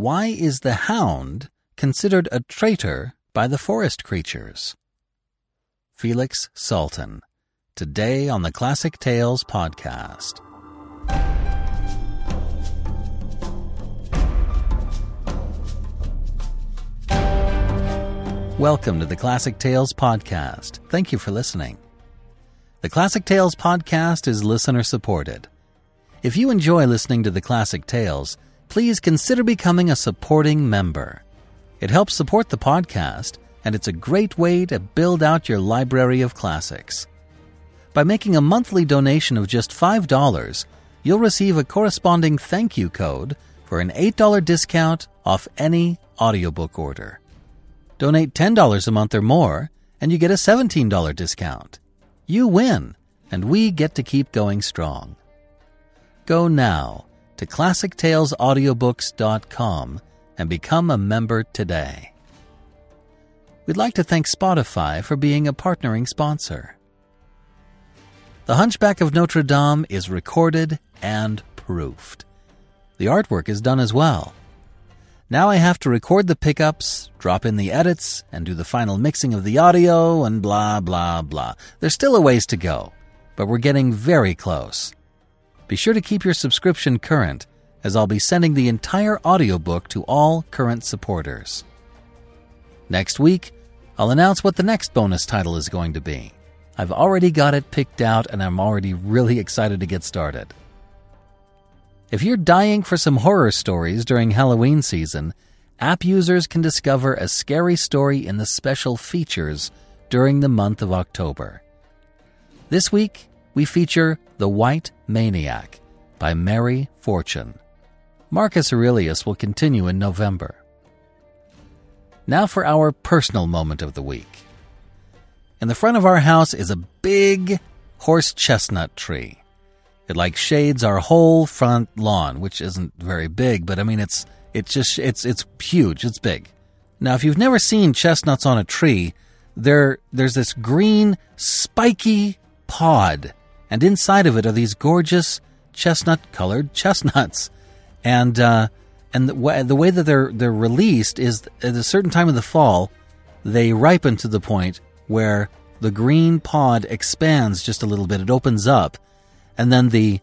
Why is the hound considered a traitor by the forest creatures? Felix Salten, today on the Classic Tales podcast. Welcome to the Classic Tales podcast. Thank you for listening. The Classic Tales podcast is listener supported. If you enjoy listening to the Classic Tales, please consider becoming a supporting member. It helps support the podcast, and it's a great way to build out your library of classics. By making a monthly donation of just $5, you'll receive a corresponding thank you code for an $8 discount off any audiobook order. Donate $10 a month or more, and you get a $17 discount. You win, and we get to keep going strong. Go now to ClassicTalesAudiobooks.com and become a member today. We'd like to thank Spotify for being a partnering sponsor. The Hunchback of Notre Dame is recorded and proofed. The artwork is done as well. Now I have to record the pickups, drop in the edits, and do the final mixing of the audio, and blah, blah, blah. There's still a ways to go, but we're getting very close. Be sure to keep your subscription current, as I'll be sending the entire audiobook to all current supporters. Next week, I'll announce what the next bonus title is going to be. I've already got it picked out, and I'm already really excited to get started. If you're dying for some horror stories during Halloween season, app users can discover a scary story in the special features during the month of October. This week, we feature The White Maniac by Mary Fortune. Marcus Aurelius will continue in November. Now for our personal moment of the week. In the front of our house is a big horse chestnut tree. It like shades our whole front lawn, which isn't very big, but I mean it's it's just it's it's huge, it's big. Now, if you've never seen chestnuts on a tree, there there's this green spiky pod, and inside of it are these gorgeous chestnut-colored chestnuts, and uh, and the way, the way that they're they're released is at a certain time of the fall, they ripen to the point where the green pod expands just a little bit. It opens up, and then the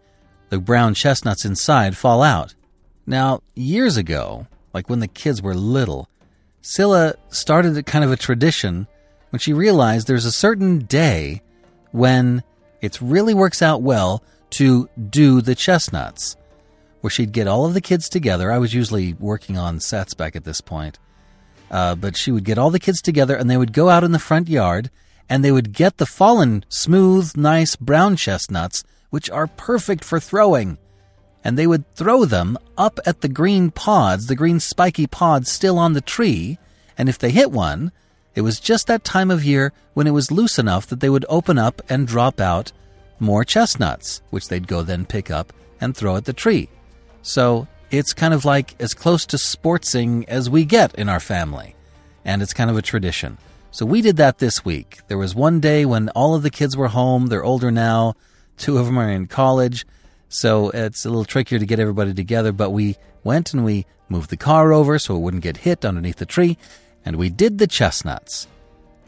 the brown chestnuts inside fall out. Now, years ago, like when the kids were little, Scylla started a kind of a tradition when she realized there's a certain day when it really works out well to do the chestnuts, where she'd get all of the kids together. I was usually working on sets back at this point. Uh, but she would get all the kids together and they would go out in the front yard and they would get the fallen, smooth, nice brown chestnuts which are perfect for throwing. And they would throw them up at the green pods, the green spiky pods still on the tree, and if they hit one, it was just that time of year when it was loose enough that they would open up and drop out more chestnuts, which they'd go then pick up and throw at the tree. So it's kind of like as close to sportsing as we get in our family, and it's kind of a tradition. So we did that this week. There was one day when all of the kids were home, they're older now, Two of them are in college, so it's a little trickier to get everybody together. But we went and we moved the car over so it wouldn't get hit underneath the tree, and we did the chestnuts.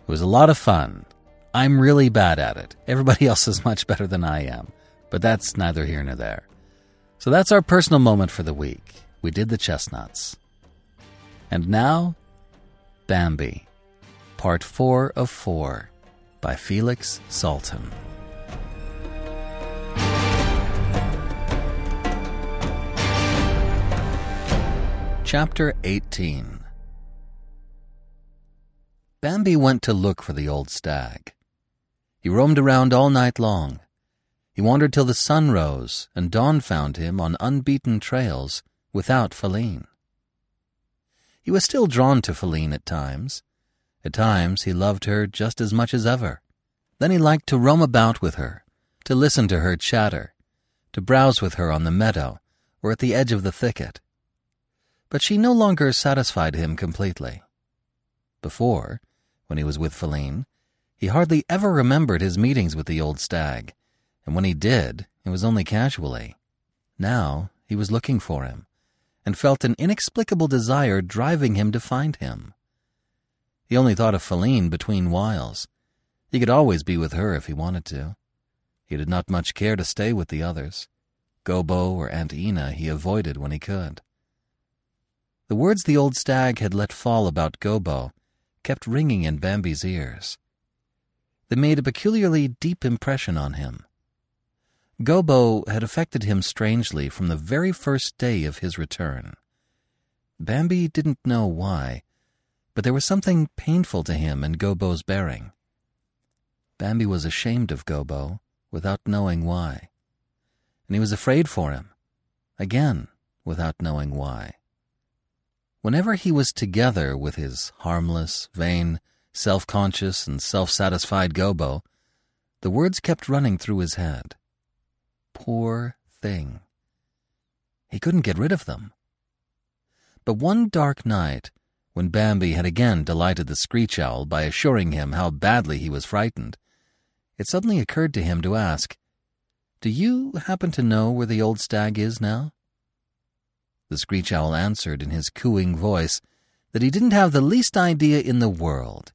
It was a lot of fun. I'm really bad at it. Everybody else is much better than I am, but that's neither here nor there. So that's our personal moment for the week. We did the chestnuts. And now, Bambi, Part 4 of 4 by Felix Salten. Chapter 18 Bambi went to look for the old stag. He roamed around all night long. He wandered till the sun rose, and dawn found him on unbeaten trails without Faline. He was still drawn to Faline at times. At times he loved her just as much as ever. Then he liked to roam about with her, to listen to her chatter, to browse with her on the meadow or at the edge of the thicket but she no longer satisfied him completely. Before, when he was with Faline, he hardly ever remembered his meetings with the old stag, and when he did, it was only casually. Now he was looking for him, and felt an inexplicable desire driving him to find him. He only thought of Faline between whiles. He could always be with her if he wanted to. He did not much care to stay with the others. Gobo or Aunt Ena he avoided when he could. The words the old stag had let fall about Gobo kept ringing in Bambi's ears. They made a peculiarly deep impression on him. Gobo had affected him strangely from the very first day of his return. Bambi didn't know why, but there was something painful to him in Gobo's bearing. Bambi was ashamed of Gobo without knowing why, and he was afraid for him, again without knowing why. Whenever he was together with his harmless, vain, self-conscious, and self-satisfied Gobo, the words kept running through his head poor thing. He couldn't get rid of them. But one dark night, when Bambi had again delighted the screech owl by assuring him how badly he was frightened, it suddenly occurred to him to ask, Do you happen to know where the old stag is now? The screech owl answered in his cooing voice that he didn't have the least idea in the world.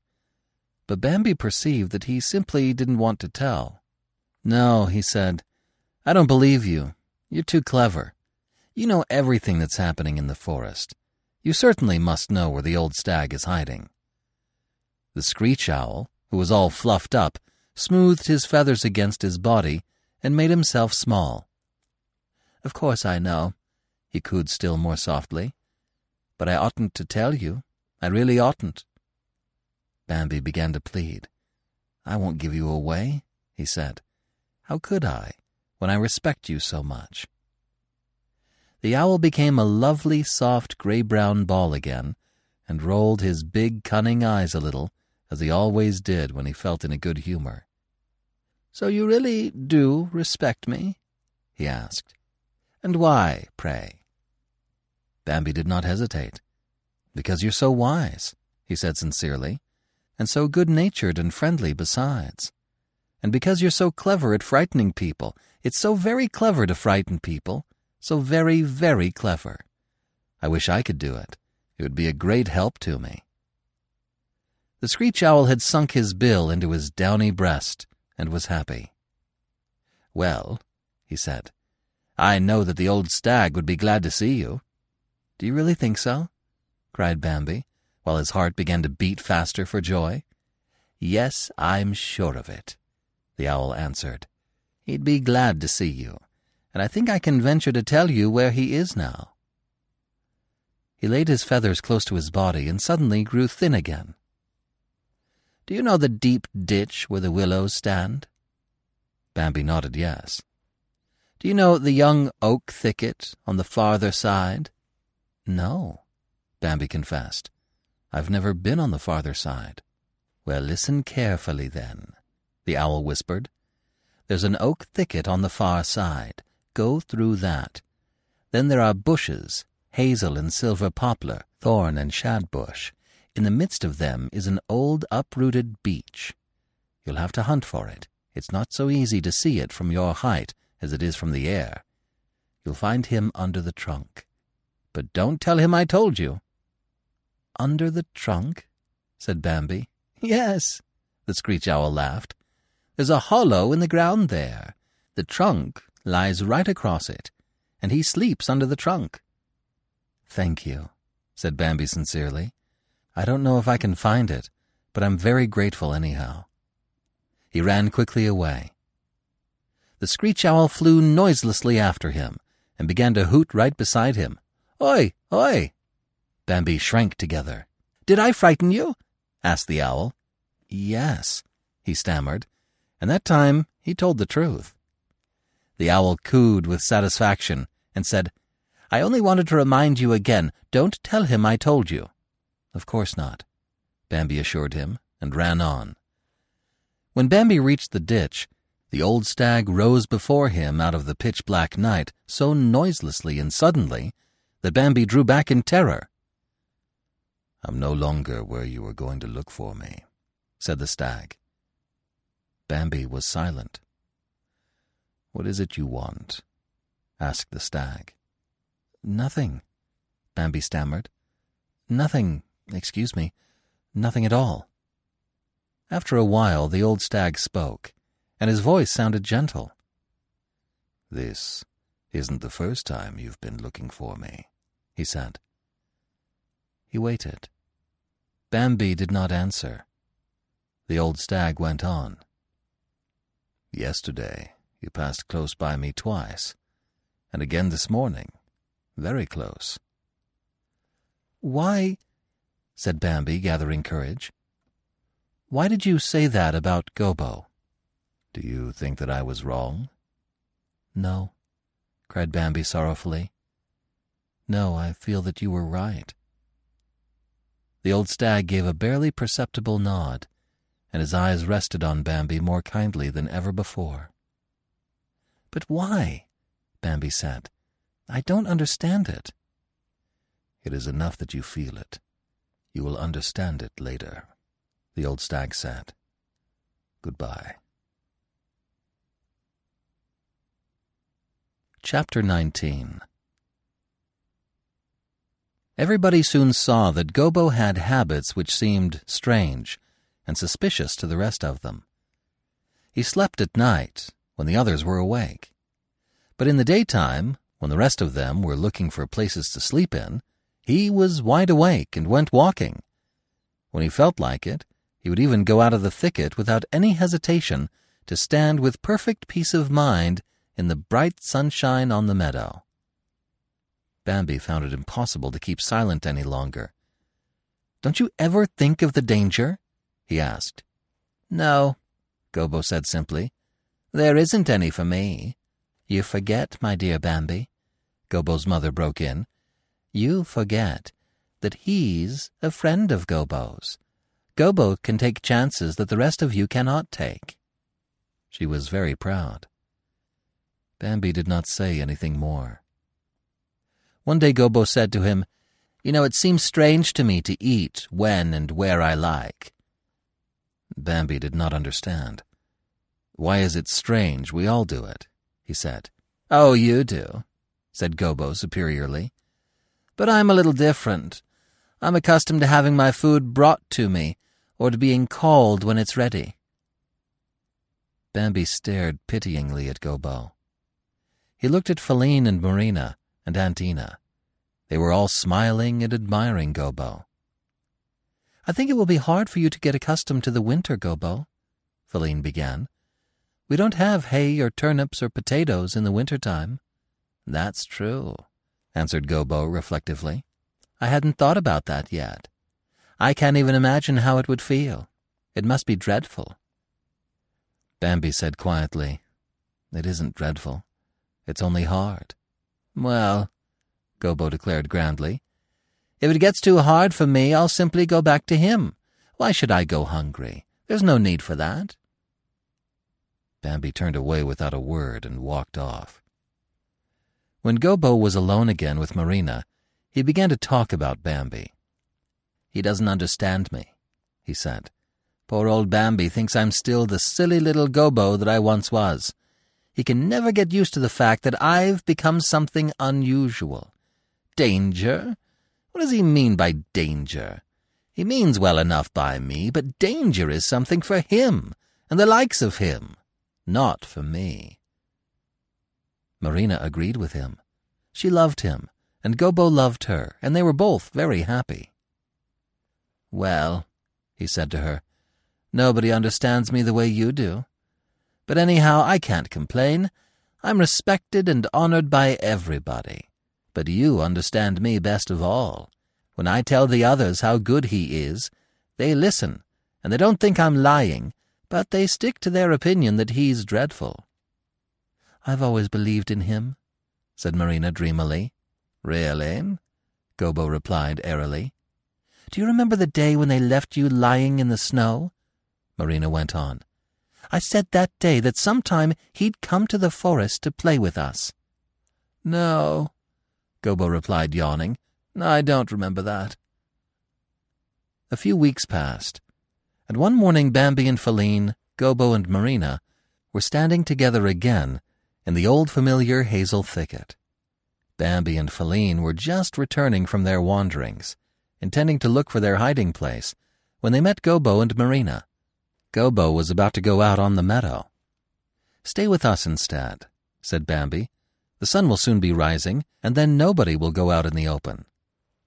But Bambi perceived that he simply didn't want to tell. No, he said, I don't believe you. You're too clever. You know everything that's happening in the forest. You certainly must know where the old stag is hiding. The screech owl, who was all fluffed up, smoothed his feathers against his body and made himself small. Of course I know, he cooed still more softly. But I oughtn't to tell you. I really oughtn't. Bambi began to plead. I won't give you away, he said. How could I? when I respect you so much. The owl became a lovely, soft, gray-brown ball again, and rolled his big, cunning eyes a little, as he always did when he felt in a good humor. So you really do respect me? he asked. And why, pray? Bambi did not hesitate. Because you're so wise, he said sincerely, and so good-natured and friendly besides. And because you're so clever at frightening people it's so very clever to frighten people, so very, very clever. I wish I could do it. It would be a great help to me. The screech owl had sunk his bill into his downy breast and was happy. Well, he said, I know that the old stag would be glad to see you. Do you really think so? cried Bambi, while his heart began to beat faster for joy. Yes, I'm sure of it, the owl answered. He'd be glad to see you, and I think I can venture to tell you where he is now. He laid his feathers close to his body and suddenly grew thin again. Do you know the deep ditch where the willows stand? Bambi nodded yes. Do you know the young oak thicket on the farther side? No, Bambi confessed. I've never been on the farther side. Well, listen carefully then, the owl whispered. There's an oak thicket on the far side. Go through that. Then there are bushes, hazel and silver poplar, thorn and shadbush. In the midst of them is an old uprooted beech. You'll have to hunt for it. It's not so easy to see it from your height as it is from the air. You'll find him under the trunk. But don't tell him I told you. Under the trunk? said Bambi. Yes, the screech owl laughed. There's a hollow in the ground there. The trunk lies right across it, and he sleeps under the trunk. Thank you, said Bambi sincerely. I don't know if I can find it, but I'm very grateful anyhow. He ran quickly away. The screech owl flew noiselessly after him and began to hoot right beside him. Oi, oi! Bambi shrank together. Did I frighten you? asked the owl. Yes, he stammered, and that time he told the truth. The owl cooed with satisfaction and said, I only wanted to remind you again, don't tell him I told you. Of course not, Bambi assured him, and ran on. When Bambi reached the ditch, the old stag rose before him out of the pitch-black night so noiselessly and suddenly that Bambi drew back in terror. I'm no longer where you were going to look for me, said the stag. Bambi was silent. What is it you want? asked the stag. Nothing, Bambi stammered. Nothing, excuse me, nothing at all. After a while, the old stag spoke, and his voice sounded gentle. This isn't the first time you've been looking for me, he said. He waited. Bambi did not answer. The old stag went on. Yesterday, you passed close by me twice, and again this morning, very close. Why, said Bambi, gathering courage, why did you say that about Gobo? Do you think that I was wrong? No, cried Bambi sorrowfully. No, I feel that you were right. The old stag gave a barely perceptible nod, and his eyes rested on Bambi more kindly than ever before. But why? Bambi said. I don't understand it. It is enough that you feel it. You will understand it later, the old stag said. Goodbye. Chapter 19 Everybody soon saw that Gobo had habits which seemed strange and suspicious to the rest of them. He slept at night when the others were awake. But in the daytime, when the rest of them were looking for places to sleep in, he was wide awake and went walking. When he felt like it, he would even go out of the thicket without any hesitation to stand with perfect peace of mind in the bright sunshine on the meadow. Bambi found it impossible to keep silent any longer. Don't you ever think of the danger? he asked. No, Gobo said simply. There isn't any for me. You forget, my dear Bambi, Gobo's mother broke in. You forget that he's a friend of Gobo's. Gobo can take chances that the rest of you cannot take. She was very proud. Bambi did not say anything more. One day Gobo said to him, You know, it seems strange to me to eat when and where I like. Bambi did not understand. Why is it strange? We all do it, he said. Oh, you do, said Gobo superiorly. But I'm a little different. I'm accustomed to having my food brought to me, or to being called when it's ready. Bambi stared pityingly at Gobo. He looked at Faline and Marina, and Aunt Ena. They were all smiling and admiring Gobo. I think it will be hard for you to get accustomed to the winter, Gobo, Faline began. We don't have hay or turnips or potatoes in the winter time. That's true, answered Gobo reflectively. I hadn't thought about that yet. I can't even imagine how it would feel. It must be dreadful. Bambi said quietly, It isn't dreadful. It's only hard. Well, Gobo declared grandly, if it gets too hard for me, I'll simply go back to him. Why should I go hungry? There's no need for that. Bambi turned away without a word and walked off. When Gobo was alone again with Marina, he began to talk about Bambi. He doesn't understand me, he said. Poor old Bambi thinks I'm still the silly little Gobo that I once was. He can never get used to the fact that I've become something unusual. Danger? What does he mean by danger? He means well enough by me, but danger is something for him and the likes of him, not for me. Marina agreed with him. She loved him, and Gobo loved her, and they were both very happy. Well, he said to her, nobody understands me the way you do. But anyhow, I can't complain. I'm respected and honored by everybody. But you understand me best of all. When I tell the others how good he is, they listen, and they don't think I'm lying, but they stick to their opinion that he's dreadful. I've always believed in him, said Marina dreamily. Really? Gobo replied airily. Do you remember the day when they left you lying in the snow? Marina went on. I said that day that sometime he'd come to the forest to play with us. No, Gobo replied, yawning. I don't remember that. A few weeks passed, and one morning Bambi and Faline, Gobo and Marina were standing together again in the old familiar hazel thicket. Bambi and Faline were just returning from their wanderings, intending to look for their hiding place, when they met Gobo and Marina. Gobo was about to go out on the meadow. Stay with us instead, said Bambi. The sun will soon be rising, and then nobody will go out in the open.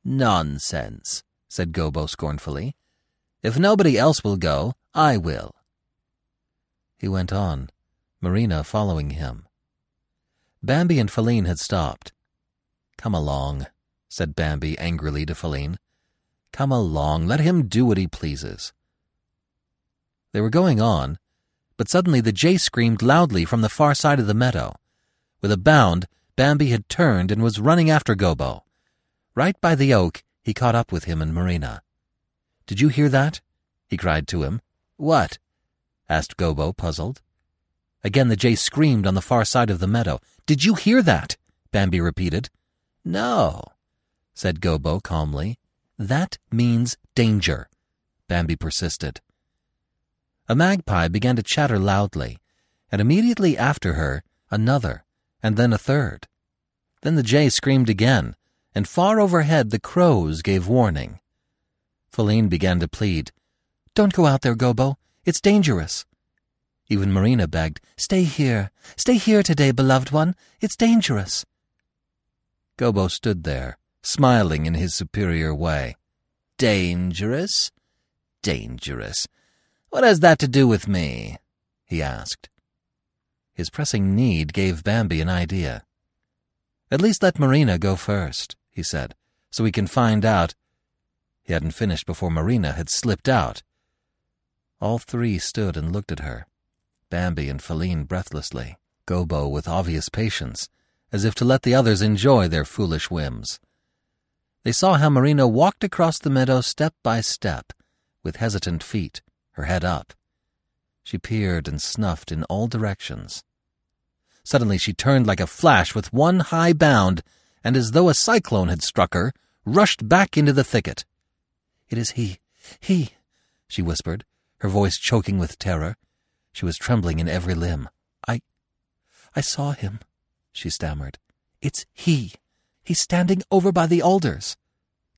Nonsense, said Gobo scornfully. If nobody else will go, I will. He went on, Marina following him. Bambi and Faline had stopped. Come along, said Bambi angrily to Faline. Come along, let him do what he pleases. They were going on, but suddenly the jay screamed loudly from the far side of the meadow. With a bound, Bambi had turned and was running after Gobo. Right by the oak, he caught up with him and Marina. Did you hear that? he cried to him. What? asked Gobo, puzzled. Again the jay screamed on the far side of the meadow. Did you hear that? Bambi repeated. No, said Gobo calmly. That means danger, Bambi persisted. A magpie began to chatter loudly, and immediately after her, another, and then a third. Then the jay screamed again, and far overhead the crows gave warning. Faline began to plead. Don't go out there, Gobo. It's dangerous. Even Marina begged, Stay here. Stay here today, beloved one. It's dangerous. Gobo stood there, smiling in his superior way. Dangerous? Dangerous. What has that to do with me? he asked. His pressing need gave Bambi an idea. At least let Marina go first, he said, so we can find out. He hadn't finished before Marina had slipped out. All three stood and looked at her, Bambi and Faline breathlessly, Gobo with obvious patience, as if to let the others enjoy their foolish whims. They saw how Marina walked across the meadow step by step, with hesitant feet, her head up. She peered and snuffed in all directions. Suddenly she turned like a flash with one high bound, and as though a cyclone had struck her, rushed back into the thicket. It is he, he, she whispered, her voice choking with terror. She was trembling in every limb. I, I saw him, she stammered. It's he. He's standing over by the alders.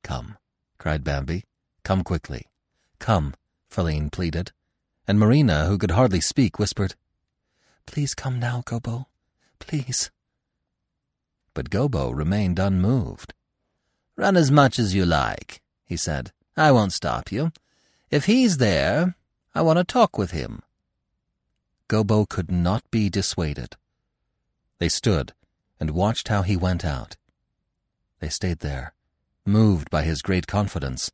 Come, cried Bambi. Come quickly. Come, Faline pleaded. And Marina, who could hardly speak, whispered, Please come now, Gobo. Please. But Gobo remained unmoved. Run as much as you like, he said. I won't stop you. If he's there, I want to talk with him. Gobo could not be dissuaded. They stood and watched how he went out. They stayed there, moved by his great confidence,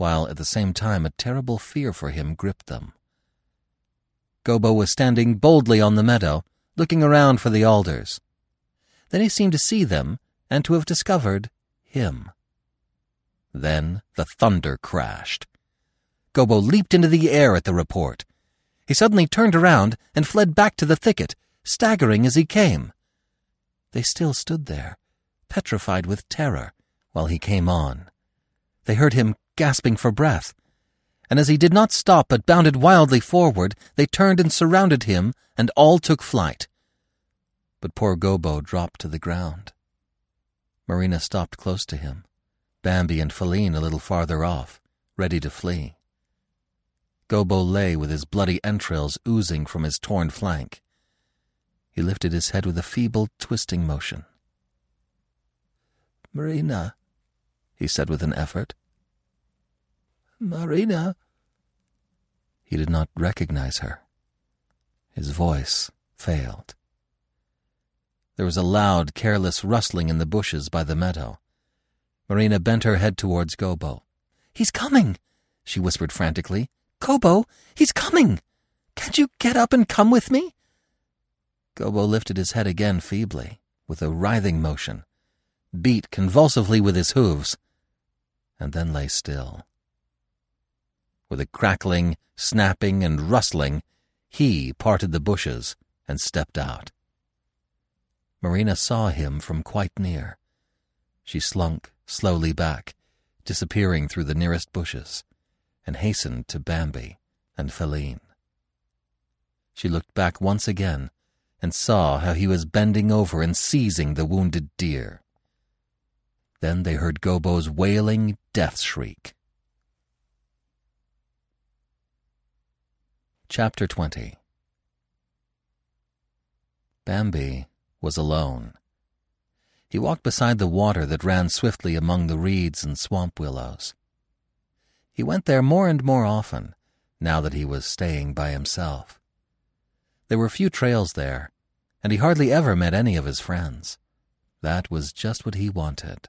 while at the same time a terrible fear for him gripped them. Gobo was standing boldly on the meadow, looking around for the alders. Then he seemed to see them and to have discovered him. Then the thunder crashed. Gobo leaped into the air at the report. He suddenly turned around and fled back to the thicket, staggering as he came. They still stood there, petrified with terror, while he came on. They heard him gasping for breath, and as he did not stop but bounded wildly forward, they turned and surrounded him, and all took flight. But poor Gobo dropped to the ground. Marina stopped close to him, Bambi and Faline a little farther off, ready to flee. Gobo lay with his bloody entrails oozing from his torn flank. He lifted his head with a feeble, twisting motion. Marina, he said with an effort. Marina. He did not recognize her. His voice failed. There was a loud, careless rustling in the bushes by the meadow. Marina bent her head towards Gobo. He's coming, she whispered frantically. Gobo, he's coming! Can't you get up and come with me? Gobo lifted his head again feebly, with a writhing motion, beat convulsively with his hooves, and then lay still. With a crackling, snapping, and rustling, he parted the bushes and stepped out. Marina saw him from quite near. She slunk slowly back, disappearing through the nearest bushes and hastened to Bambi and Faline. She looked back once again and saw how he was bending over and seizing the wounded deer. Then they heard Gobo's wailing death shriek. Chapter 20 Bambi was alone. He walked beside the water that ran swiftly among the reeds and swamp willows. He went there more and more often, now that he was staying by himself. There were few trails there, and he hardly ever met any of his friends. That was just what he wanted.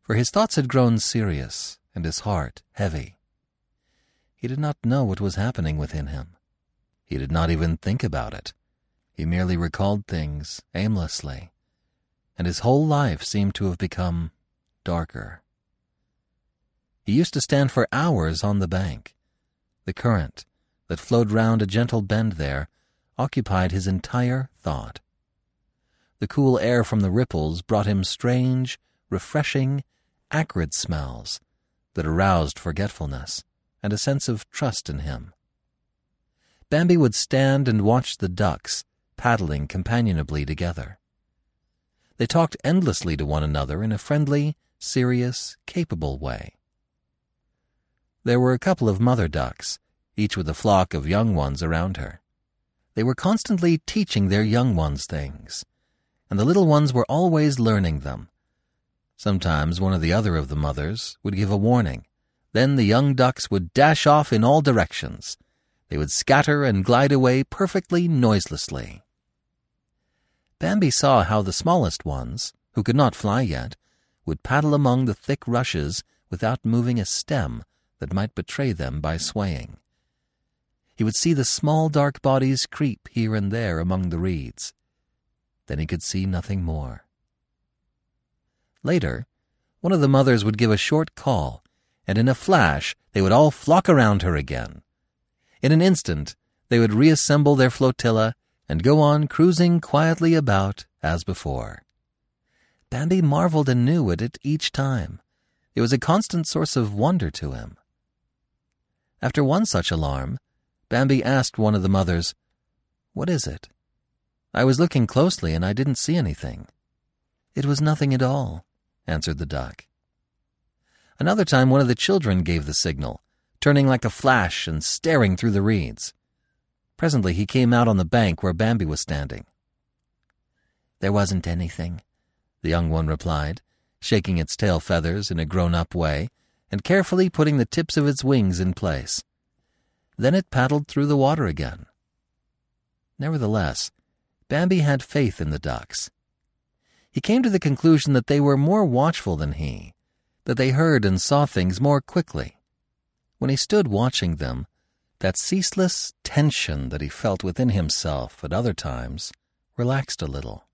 For his thoughts had grown serious, and his heart heavy. He did not know what was happening within him. He did not even think about it. He merely recalled things aimlessly, and his whole life seemed to have become darker. He used to stand for hours on the bank. The current that flowed round a gentle bend there occupied his entire thought. The cool air from the ripples brought him strange, refreshing, acrid smells that aroused forgetfulness and a sense of trust in him. Bambi would stand and watch the ducks paddling companionably together. They talked endlessly to one another in a friendly, serious, capable way. There were a couple of mother ducks, each with a flock of young ones around her. They were constantly teaching their young ones things, and the little ones were always learning them. Sometimes one or the other of the mothers would give a warning. Then the young ducks would dash off in all directions. They would scatter and glide away perfectly noiselessly. Bambi saw how the smallest ones, who could not fly yet, would paddle among the thick rushes without moving a stem that might betray them by swaying. He would see the small dark bodies creep here and there among the reeds. Then he could see nothing more. Later, one of the mothers would give a short call, and in a flash they would all flock around her again. In an instant, they would reassemble their flotilla and go on cruising quietly about as before. Bambi marveled anew at it each time. It was a constant source of wonder to him. After one such alarm, Bambi asked one of the mothers, What is it? I was looking closely and I didn't see anything. It was nothing at all, answered the duck. Another time one of the children gave the signal, turning like a flash and staring through the reeds. Presently he came out on the bank where Bambi was standing. There wasn't anything, the young one replied, shaking its tail feathers in a grown-up way and carefully putting the tips of its wings in place. Then it paddled through the water again. Nevertheless, Bambi had faith in the ducks. He came to the conclusion that they were more watchful than he, that they heard and saw things more quickly. When he stood watching them, that ceaseless tension that he felt within himself at other times relaxed a little.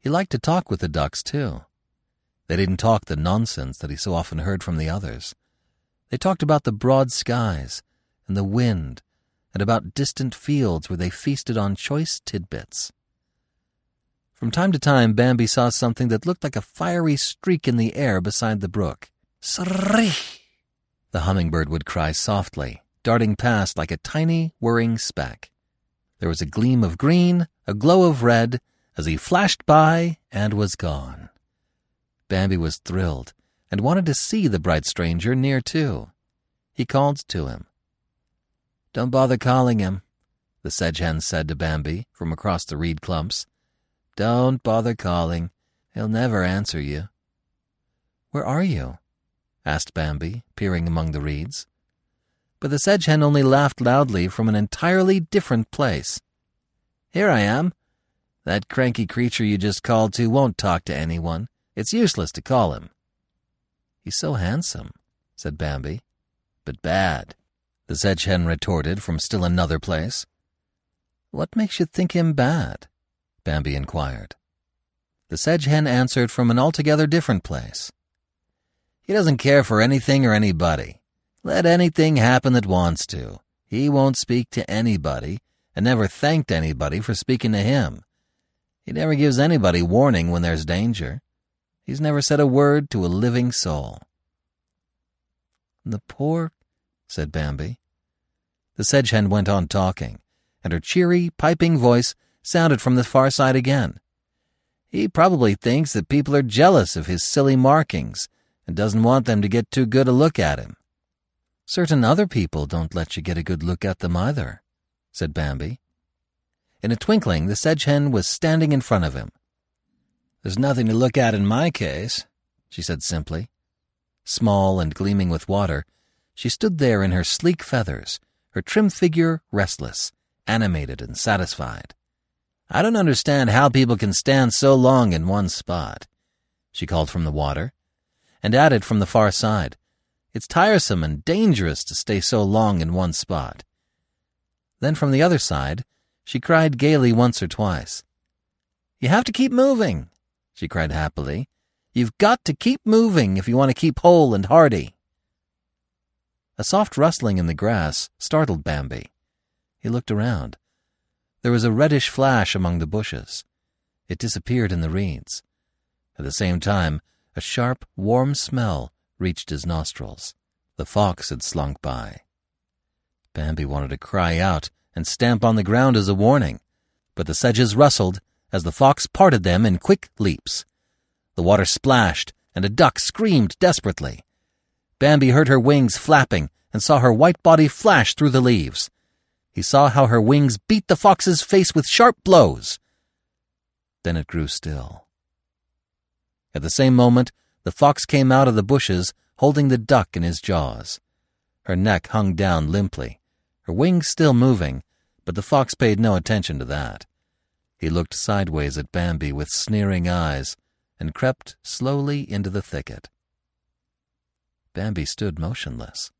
He liked to talk with the ducks, too. They didn't talk the nonsense that he so often heard from the others. They talked about the broad skies and the wind and about distant fields where they feasted on choice tidbits. From time to time, Bambi saw something that looked like a fiery streak in the air beside the brook. Srrrich! The hummingbird would cry softly, darting past like a tiny, whirring speck. There was a gleam of green, a glow of red, as he flashed by and was gone. Bambi was thrilled and wanted to see the bright stranger near too. He called to him. Don't bother calling him, the sedge hen said to Bambi from across the reed clumps. Don't bother calling. He'll never answer you. Where are you? asked Bambi, peering among the reeds but the sedge hen only laughed loudly from an entirely different place. Here I am. That cranky creature you just called to won't talk to anyone. It's useless to call him. He's so handsome, said Bambi. But bad, the sedge hen retorted from still another place. What makes you think him bad? Bambi inquired. The sedge hen answered from an altogether different place. He doesn't care for anything or anybody. Let anything happen that wants to. He won't speak to anybody, and never thanked anybody for speaking to him. He never gives anybody warning when there's danger. He's never said a word to a living soul. The poor, said Bambi. The sedge hen went on talking, and her cheery, piping voice sounded from the far side again. He probably thinks that people are jealous of his silly markings and doesn't want them to get too good a look at him. Certain other people don't let you get a good look at them either, said Bambi. In a twinkling, the sedge hen was standing in front of him. There's nothing to look at in my case, she said simply. Small and gleaming with water, she stood there in her sleek feathers, her trim figure restless, animated and satisfied. I don't understand how people can stand so long in one spot, she called from the water, and added from the far side, It's tiresome and dangerous to stay so long in one spot. Then from the other side, she cried gaily once or twice. You have to keep moving, she cried happily. You've got to keep moving if you want to keep whole and hearty. A soft rustling in the grass startled Bambi. He looked around. There was a reddish flash among the bushes. It disappeared in the reeds. At the same time, a sharp, warm smell reached his nostrils. The fox had slunk by. Bambi wanted to cry out and stamp on the ground as a warning, but the sedges rustled as the fox parted them in quick leaps. The water splashed, and a duck screamed desperately. Bambi heard her wings flapping and saw her white body flash through the leaves. He saw how her wings beat the fox's face with sharp blows. Then it grew still. At the same moment, the fox came out of the bushes, holding the duck in his jaws. Her neck hung down limply, her wings still moving, but the fox paid no attention to that. He looked sideways at Bambi with sneering eyes and crept slowly into the thicket. Bambi stood motionless.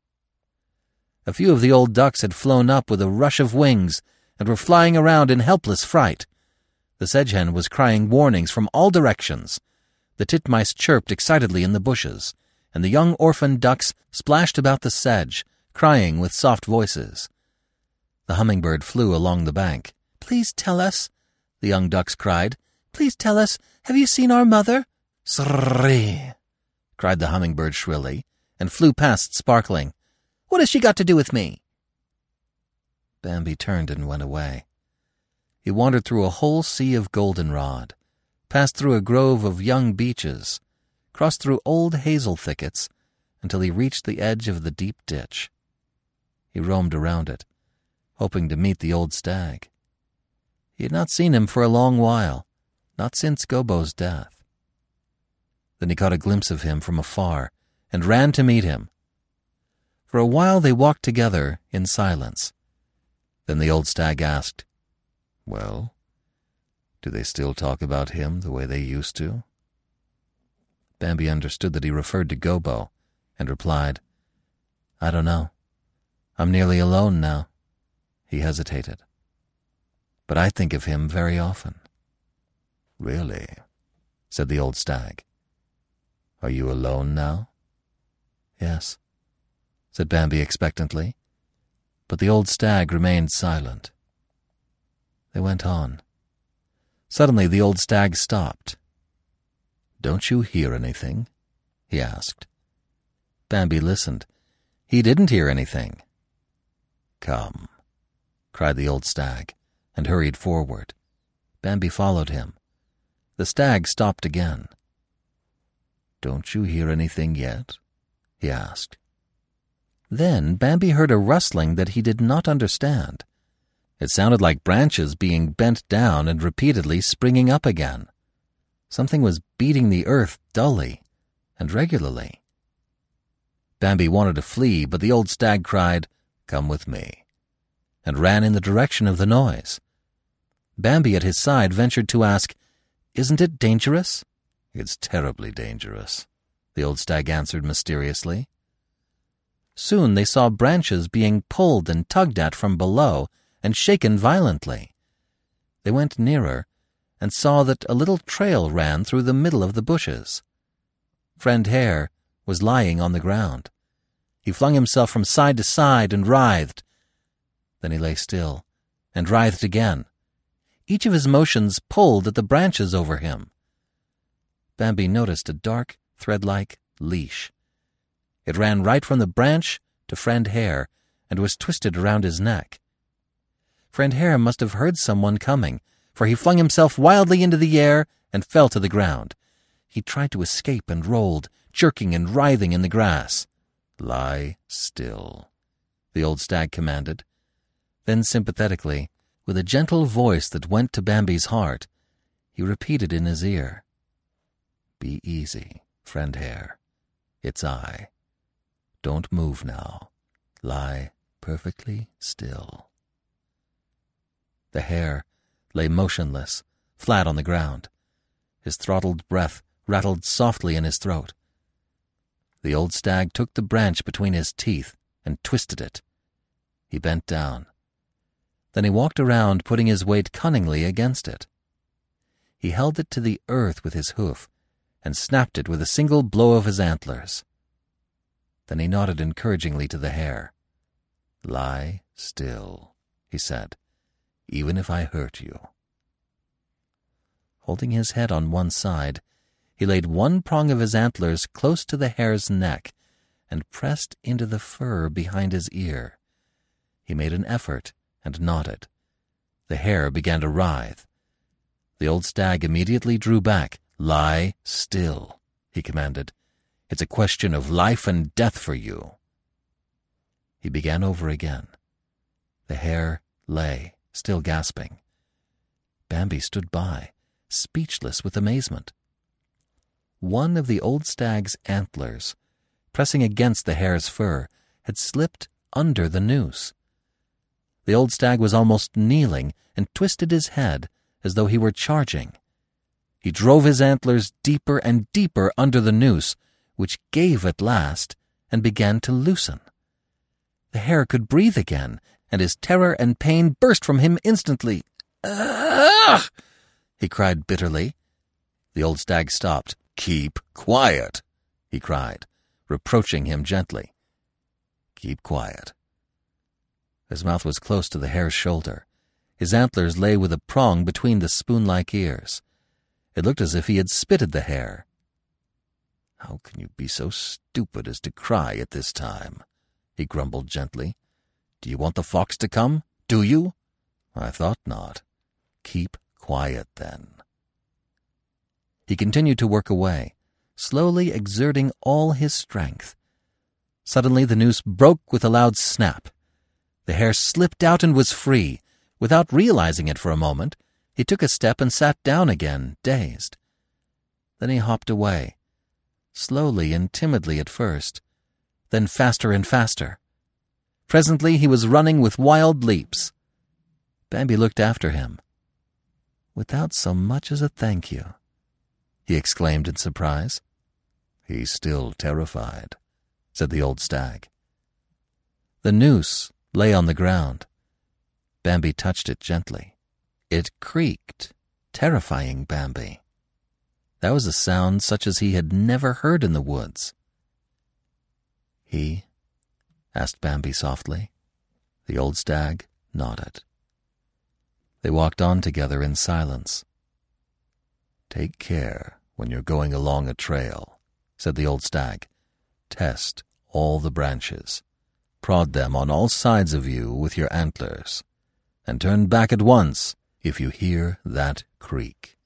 A few of the old ducks had flown up with a rush of wings and were flying around in helpless fright. The sedge hen was crying warnings from all directions. The titmice chirped excitedly in the bushes, and the young orphan ducks splashed about the sedge, crying with soft voices. The hummingbird flew along the bank. Please tell us, the young ducks cried. Please tell us, have you seen our mother? Srrree, cried the hummingbird shrilly, and flew past sparkling. What has she got to do with me? Bambi turned and went away. He wandered through a whole sea of goldenrod passed through a grove of young beeches, crossed through old hazel thickets, until he reached the edge of the deep ditch. He roamed around it, hoping to meet the old stag. He had not seen him for a long while, not since Gobo's death. Then he caught a glimpse of him from afar and ran to meet him. For a while they walked together in silence. Then the old stag asked, Well, do they still talk about him the way they used to? Bambi understood that he referred to Gobo and replied, I don't know. I'm nearly alone now. He hesitated. But I think of him very often. Really? said the old stag. Are you alone now? Yes, said Bambi expectantly. But the old stag remained silent. They went on. Suddenly the old stag stopped. Don't you hear anything? he asked. Bambi listened. He didn't hear anything. Come, cried the old stag, and hurried forward. Bambi followed him. The stag stopped again. Don't you hear anything yet? he asked. Then Bambi heard a rustling that he did not understand. It sounded like branches being bent down and repeatedly springing up again. Something was beating the earth dully and regularly. Bambi wanted to flee, but the old stag cried, Come with me, and ran in the direction of the noise. Bambi at his side ventured to ask, Isn't it dangerous? It's terribly dangerous, the old stag answered mysteriously. Soon they saw branches being pulled and tugged at from below and shaken violently. They went nearer and saw that a little trail ran through the middle of the bushes. Friend Hare was lying on the ground. He flung himself from side to side and writhed. Then he lay still and writhed again. Each of his motions pulled at the branches over him. Bambi noticed a dark, thread-like leash. It ran right from the branch to Friend Hare and was twisted around his neck. Friend Hare must have heard someone coming, for he flung himself wildly into the air and fell to the ground. He tried to escape and rolled, jerking and writhing in the grass. Lie still, the old stag commanded. Then sympathetically, with a gentle voice that went to Bambi's heart, he repeated in his ear, Be easy, friend hare. It's I. Don't move now. Lie perfectly still. The hare lay motionless, flat on the ground. His throttled breath rattled softly in his throat. The old stag took the branch between his teeth and twisted it. He bent down. Then he walked around, putting his weight cunningly against it. He held it to the earth with his hoof and snapped it with a single blow of his antlers. Then he nodded encouragingly to the hare. Lie still, he said, even if I hurt you. Holding his head on one side, he laid one prong of his antlers close to the hare's neck and pressed into the fur behind his ear. He made an effort and nodded. The hare began to writhe. The old stag immediately drew back. Lie still, he commanded. It's a question of life and death for you. He began over again. The hare lay, still gasping. Bambi stood by, speechless with amazement. One of the old stag's antlers, pressing against the hare's fur, had slipped under the noose. The old stag was almost kneeling and twisted his head as though he were charging. He drove his antlers deeper and deeper under the noose, which gave at last and began to loosen. The hare could breathe again, and his terror and pain burst from him instantly. Ah! he cried bitterly. The old stag stopped. Keep quiet, he cried, reproaching him gently. Keep quiet. His mouth was close to the hare's shoulder. His antlers lay with a prong between the spoon-like ears. It looked as if he had spitted the hare. How can you be so stupid as to cry at this time? he grumbled gently. Do you want the fox to come? Do you? I thought not. Keep quiet, then. He continued to work away, slowly exerting all his strength. Suddenly the noose broke with a loud snap. The hare slipped out and was free. Without realizing it for a moment, he took a step and sat down again, dazed. Then he hopped away, slowly and timidly at first, then faster and faster. Presently he was running with wild leaps. Bambi looked after him. Without so much as a thank you, he exclaimed in surprise. He's still terrified, said the old stag. The noose lay on the ground. Bambi touched it gently. It creaked, terrifying Bambi. That was a sound such as he had never heard in the woods. He? asked Bambi softly. The old stag nodded. They walked on together in silence. Take care when you're going along a trail, said the old stag. Test all the branches. Prod them on all sides of you with your antlers. And turn back at once if you hear that creak.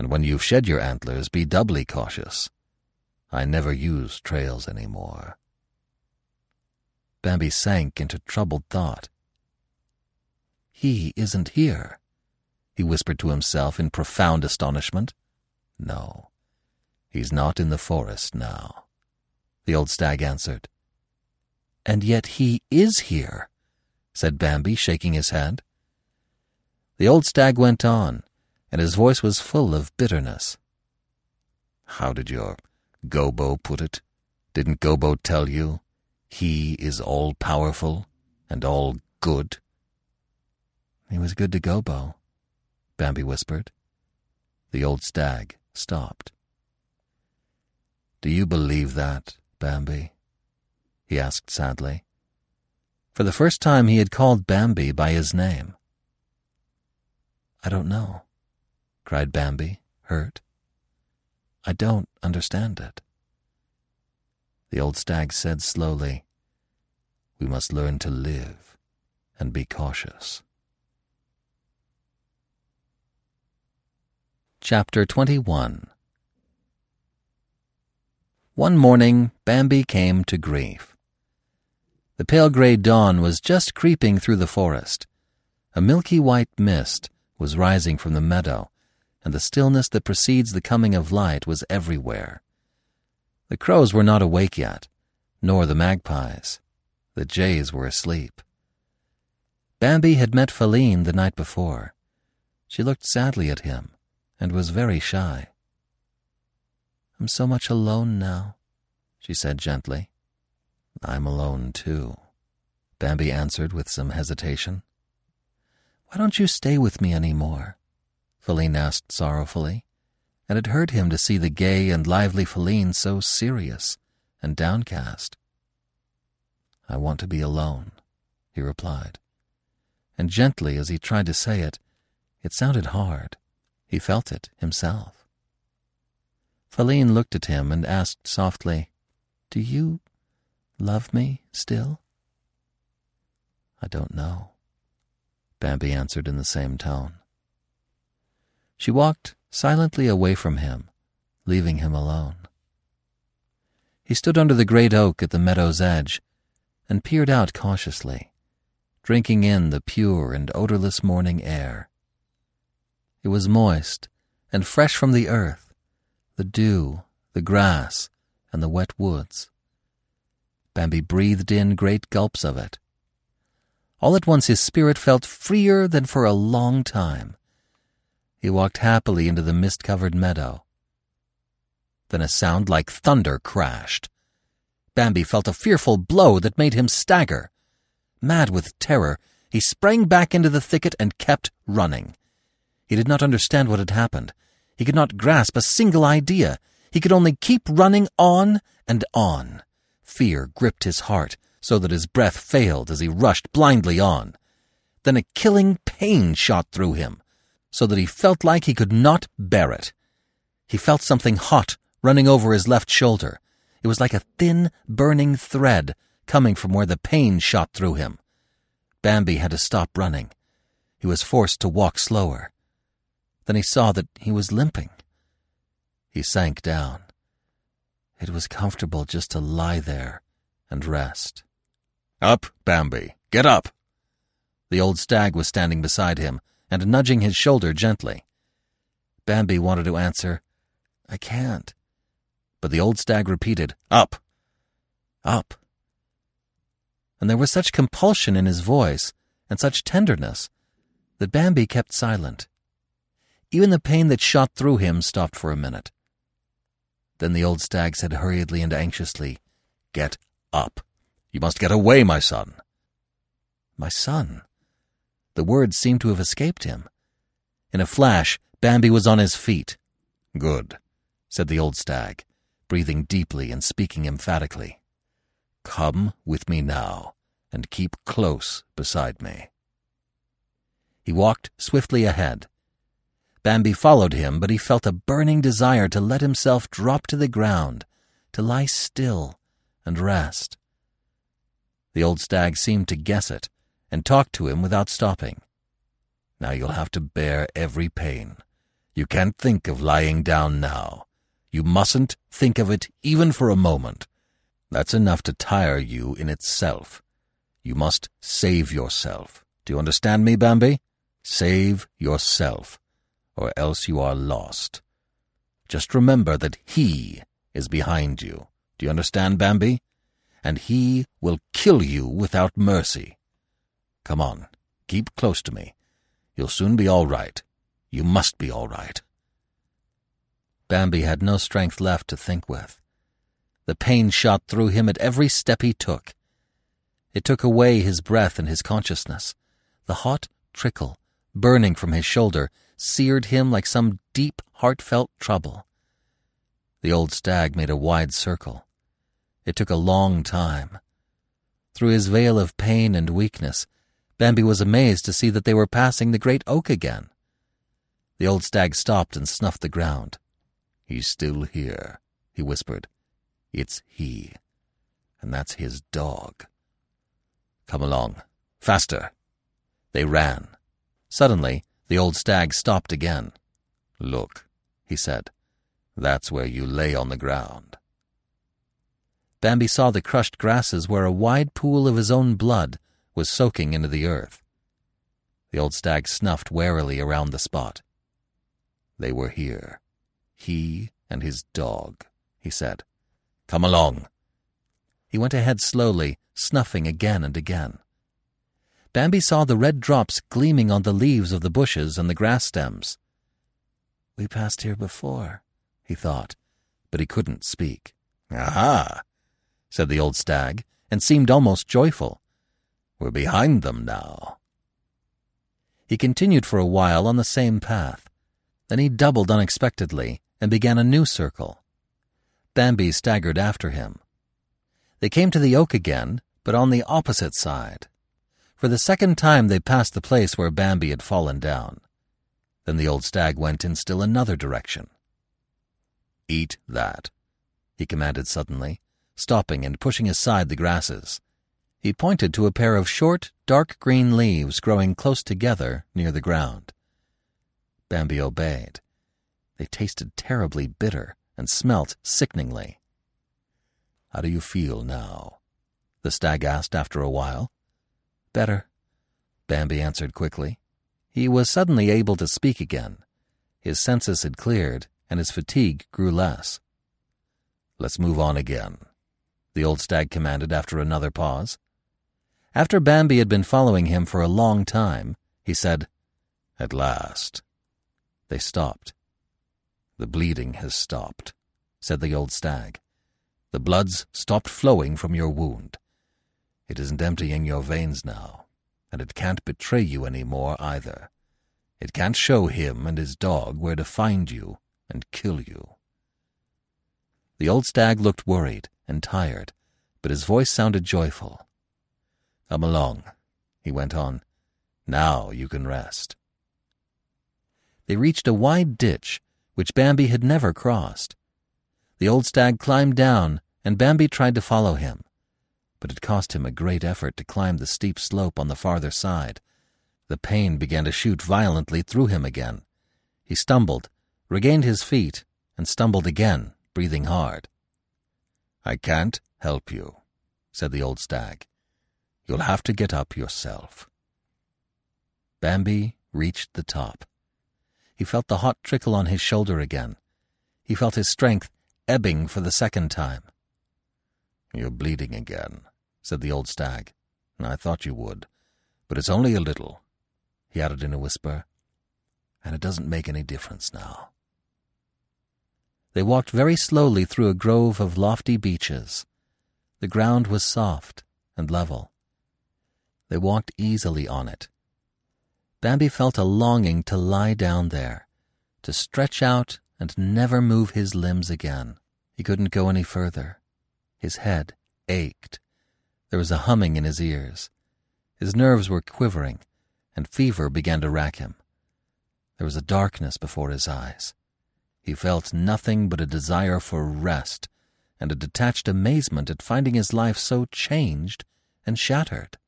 And when you've shed your antlers, be doubly cautious. I never use trails any more. Bambi sank into troubled thought. He isn't here, he whispered to himself in profound astonishment. No, he's not in the forest now, the old stag answered. And yet he is here, said Bambi, shaking his head. The old stag went on, and his voice was full of bitterness. How did your Gobo put it? Didn't Gobo tell you? He is all powerful and all good. He was good to Gobo, Bambi whispered. The old stag stopped. Do you believe that, Bambi? he asked sadly. For the first time he had called Bambi by his name. I don't know, cried Bambi, hurt. I don't understand it. The old stag said slowly, We must learn to live and be cautious. Chapter 21 One morning, Bambi came to grief. The pale gray dawn was just creeping through the forest. A milky white mist was rising from the meadow, and the stillness that precedes the coming of light was everywhere. The crows were not awake yet, nor the magpies. The jays were asleep. Bambi had met Faline the night before. She looked sadly at him and was very shy. I'm so much alone now, she said gently. I'm alone, too, Bambi answered with some hesitation. Why don't you stay with me any more? Faline asked sorrowfully, and it hurt him to see the gay and lively Faline so serious and downcast. I want to be alone, he replied. And gently as he tried to say it, it sounded hard. He felt it himself. Faline looked at him and asked softly, Do you love me still? I don't know, Bambi answered in the same tone. She walked silently away from him, leaving him alone. He stood under the great oak at the meadow's edge and peered out cautiously, drinking in the pure and odorless morning air. It was moist and fresh from the earth, the dew, the grass, and the wet woods. Bambi breathed in great gulps of it. All at once his spirit felt freer than for a long time. He walked happily into the mist-covered meadow. Then a sound like thunder crashed. Bambi felt a fearful blow that made him stagger. Mad with terror, he sprang back into the thicket and kept running. He did not understand what had happened. He could not grasp a single idea. He could only keep running on and on. Fear gripped his heart so that his breath failed as he rushed blindly on. Then a killing pain shot through him, so that he felt like he could not bear it. He felt something hot running over his left shoulder. It was like a thin, burning thread coming from where the pain shot through him. Bambi had to stop running. He was forced to walk slower. Then he saw that he was limping. He sank down. It was comfortable just to lie there and rest. Up, Bambi, get up! The old stag was standing beside him and nudging his shoulder gently. Bambi wanted to answer, I can't. But the old stag repeated, Up! Up! And there was such compulsion in his voice and such tenderness that Bambi kept silent. Even the pain that shot through him stopped for a minute. Then the old stag said hurriedly and anxiously, Get up. You must get away, my son. My son? The words seemed to have escaped him. In a flash, Bambi was on his feet. Good, said the old stag, breathing deeply and speaking emphatically. Come with me now, and keep close beside me. He walked swiftly ahead, Bambi followed him, but he felt a burning desire to let himself drop to the ground, to lie still and rest. The old stag seemed to guess it, and talked to him without stopping. Now you'll have to bear every pain. You can't think of lying down now. You mustn't think of it even for a moment. That's enough to tire you in itself. You must save yourself. Do you understand me, Bambi? Save yourself or else you are lost. Just remember that He is behind you. Do you understand, Bambi? And He will kill you without mercy. Come on, keep close to me. You'll soon be all right. You must be all right. Bambi had no strength left to think with. The pain shot through him at every step he took. It took away his breath and his consciousness. The hot trickle, burning from his shoulder, seared him like some deep, heartfelt trouble. The old stag made a wide circle. It took a long time. Through his veil of pain and weakness, Bambi was amazed to see that they were passing the great oak again. The old stag stopped and snuffed the ground. He's still here, he whispered. It's he. And that's his dog. Come along. Faster. They ran. Suddenly, the old stag stopped again. Look, he said. That's where you lay on the ground. Bambi saw the crushed grasses where a wide pool of his own blood was soaking into the earth. The old stag snuffed warily around the spot. They were here. He and his dog, he said. Come along. He went ahead slowly, snuffing again and again. Bambi saw the red drops gleaming on the leaves of the bushes and the grass stems. We passed here before, he thought, but he couldn't speak. Aha, said the old stag, and seemed almost joyful. We're behind them now. He continued for a while on the same path. Then he doubled unexpectedly and began a new circle. Bambi staggered after him. They came to the oak again, but on the opposite side. For the second time they passed the place where Bambi had fallen down. Then the old stag went in still another direction. Eat that, he commanded suddenly, stopping and pushing aside the grasses. He pointed to a pair of short, dark green leaves growing close together near the ground. Bambi obeyed. They tasted terribly bitter and smelt sickeningly. How do you feel now? The stag asked after a while. Better, Bambi answered quickly. He was suddenly able to speak again. His senses had cleared, and his fatigue grew less. Let's move on again, the old stag commanded after another pause. After Bambi had been following him for a long time, he said, At last. They stopped. The bleeding has stopped, said the old stag. The blood's stopped flowing from your wound. It isn't emptying your veins now, and it can't betray you any more either. It can't show him and his dog where to find you and kill you. The old stag looked worried and tired, but his voice sounded joyful. Come along, he went on. Now you can rest. They reached a wide ditch, which Bambi had never crossed. The old stag climbed down, and Bambi tried to follow him but it cost him a great effort to climb the steep slope on the farther side. The pain began to shoot violently through him again. He stumbled, regained his feet, and stumbled again, breathing hard. I can't help you, said the old stag. You'll have to get up yourself. Bambi reached the top. He felt the hot trickle on his shoulder again. He felt his strength ebbing for the second time. You're bleeding again, said the old stag. I thought you would, but it's only a little, he added in a whisper, and it doesn't make any difference now. They walked very slowly through a grove of lofty beeches. The ground was soft and level. They walked easily on it. Bambi felt a longing to lie down there, to stretch out and never move his limbs again. He couldn't go any further. His head ached. There was a humming in his ears. His nerves were quivering, and fever began to rack him. There was a darkness before his eyes. He felt nothing but a desire for rest and a detached amazement at finding his life so changed and shattered.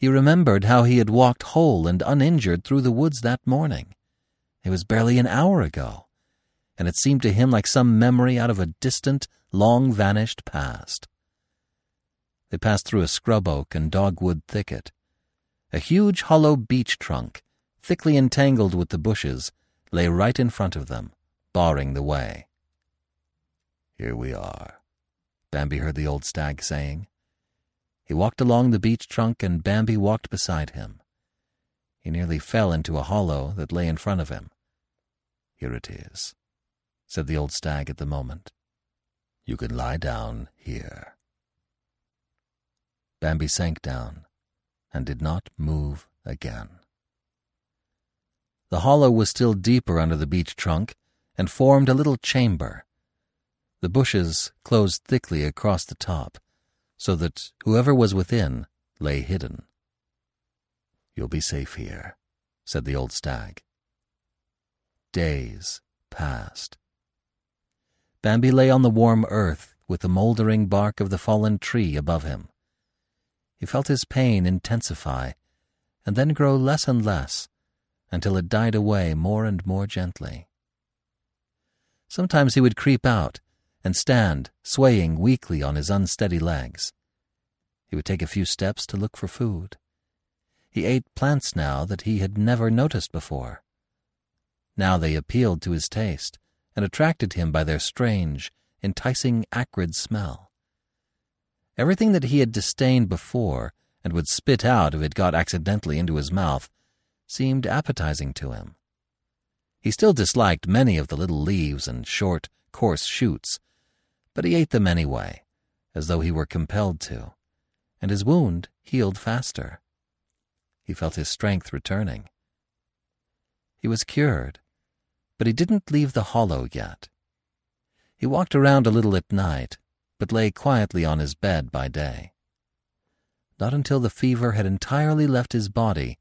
He remembered how he had walked whole and uninjured through the woods that morning. It was barely an hour ago, and it seemed to him like some memory out of a distant, long vanished past. They passed through a scrub oak and dogwood thicket. A huge hollow beech trunk, thickly entangled with the bushes, lay right in front of them, barring the way. Here we are, Bambi heard the old stag saying. He walked along the beech trunk and Bambi walked beside him. He nearly fell into a hollow that lay in front of him. Here it is, said the old stag at the moment. You can lie down here. Bambi sank down and did not move again. The hollow was still deeper under the beech trunk and formed a little chamber. The bushes closed thickly across the top, so that whoever was within lay hidden. You'll be safe here, said the old stag. Days passed. Bambi lay on the warm earth with the moldering bark of the fallen tree above him. He felt his pain intensify and then grow less and less until it died away more and more gently. Sometimes he would creep out and stand, swaying weakly on his unsteady legs. He would take a few steps to look for food. He ate plants now that he had never noticed before. Now they appealed to his taste and attracted him by their strange, enticing acrid smell. Everything that he had disdained before and would spit out if it got accidentally into his mouth seemed appetizing to him. He still disliked many of the little leaves and short, coarse shoots, but he ate them anyway, as though he were compelled to, and his wound healed faster. He felt his strength returning. He was cured, but he didn't leave the hollow yet. He walked around a little at night, but lay quietly on his bed by day. Not until the fever had entirely left his body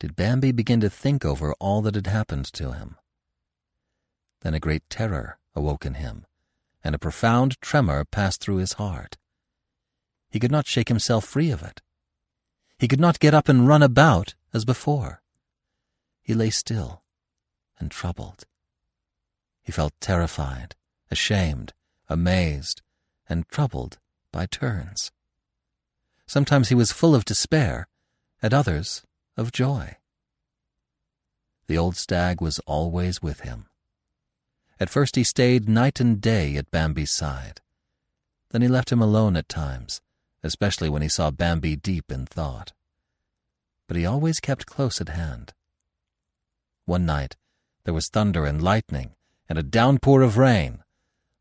did Bambi begin to think over all that had happened to him. Then a great terror awoke in him, and a profound tremor passed through his heart. He could not shake himself free of it. He could not get up and run about as before. He lay still and troubled. He felt terrified, ashamed, amazed, and troubled by turns. Sometimes he was full of despair, at others of joy. The old stag was always with him. At first he stayed night and day at Bambi's side. Then he left him alone at times, especially when he saw Bambi deep in thought. But he always kept close at hand. One night there was thunder and lightning, and a downpour of rain,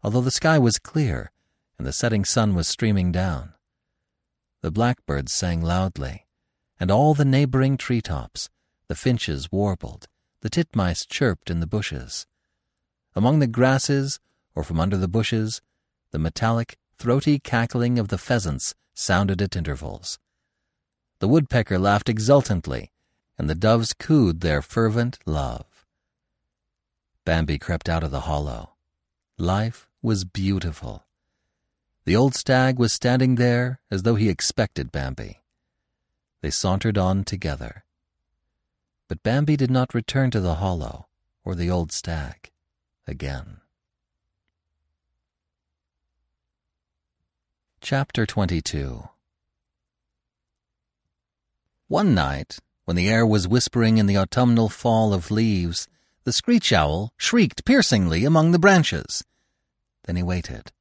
although the sky was clear and the setting sun was streaming down. The blackbirds sang loudly, and all the neighboring treetops, the finches warbled, the titmice chirped in the bushes. Among the grasses, or from under the bushes, the metallic, throaty cackling of the pheasants sounded at intervals. The woodpecker laughed exultantly, and the doves cooed their fervent love. Bambi crept out of the hollow. Life was beautiful. The old stag was standing there as though he expected Bambi. They sauntered on together. But Bambi did not return to the hollow or the old stag again. Chapter 22 One night, when the air was whispering in the autumnal fall of leaves, the screech owl shrieked piercingly among the branches. Then he waited.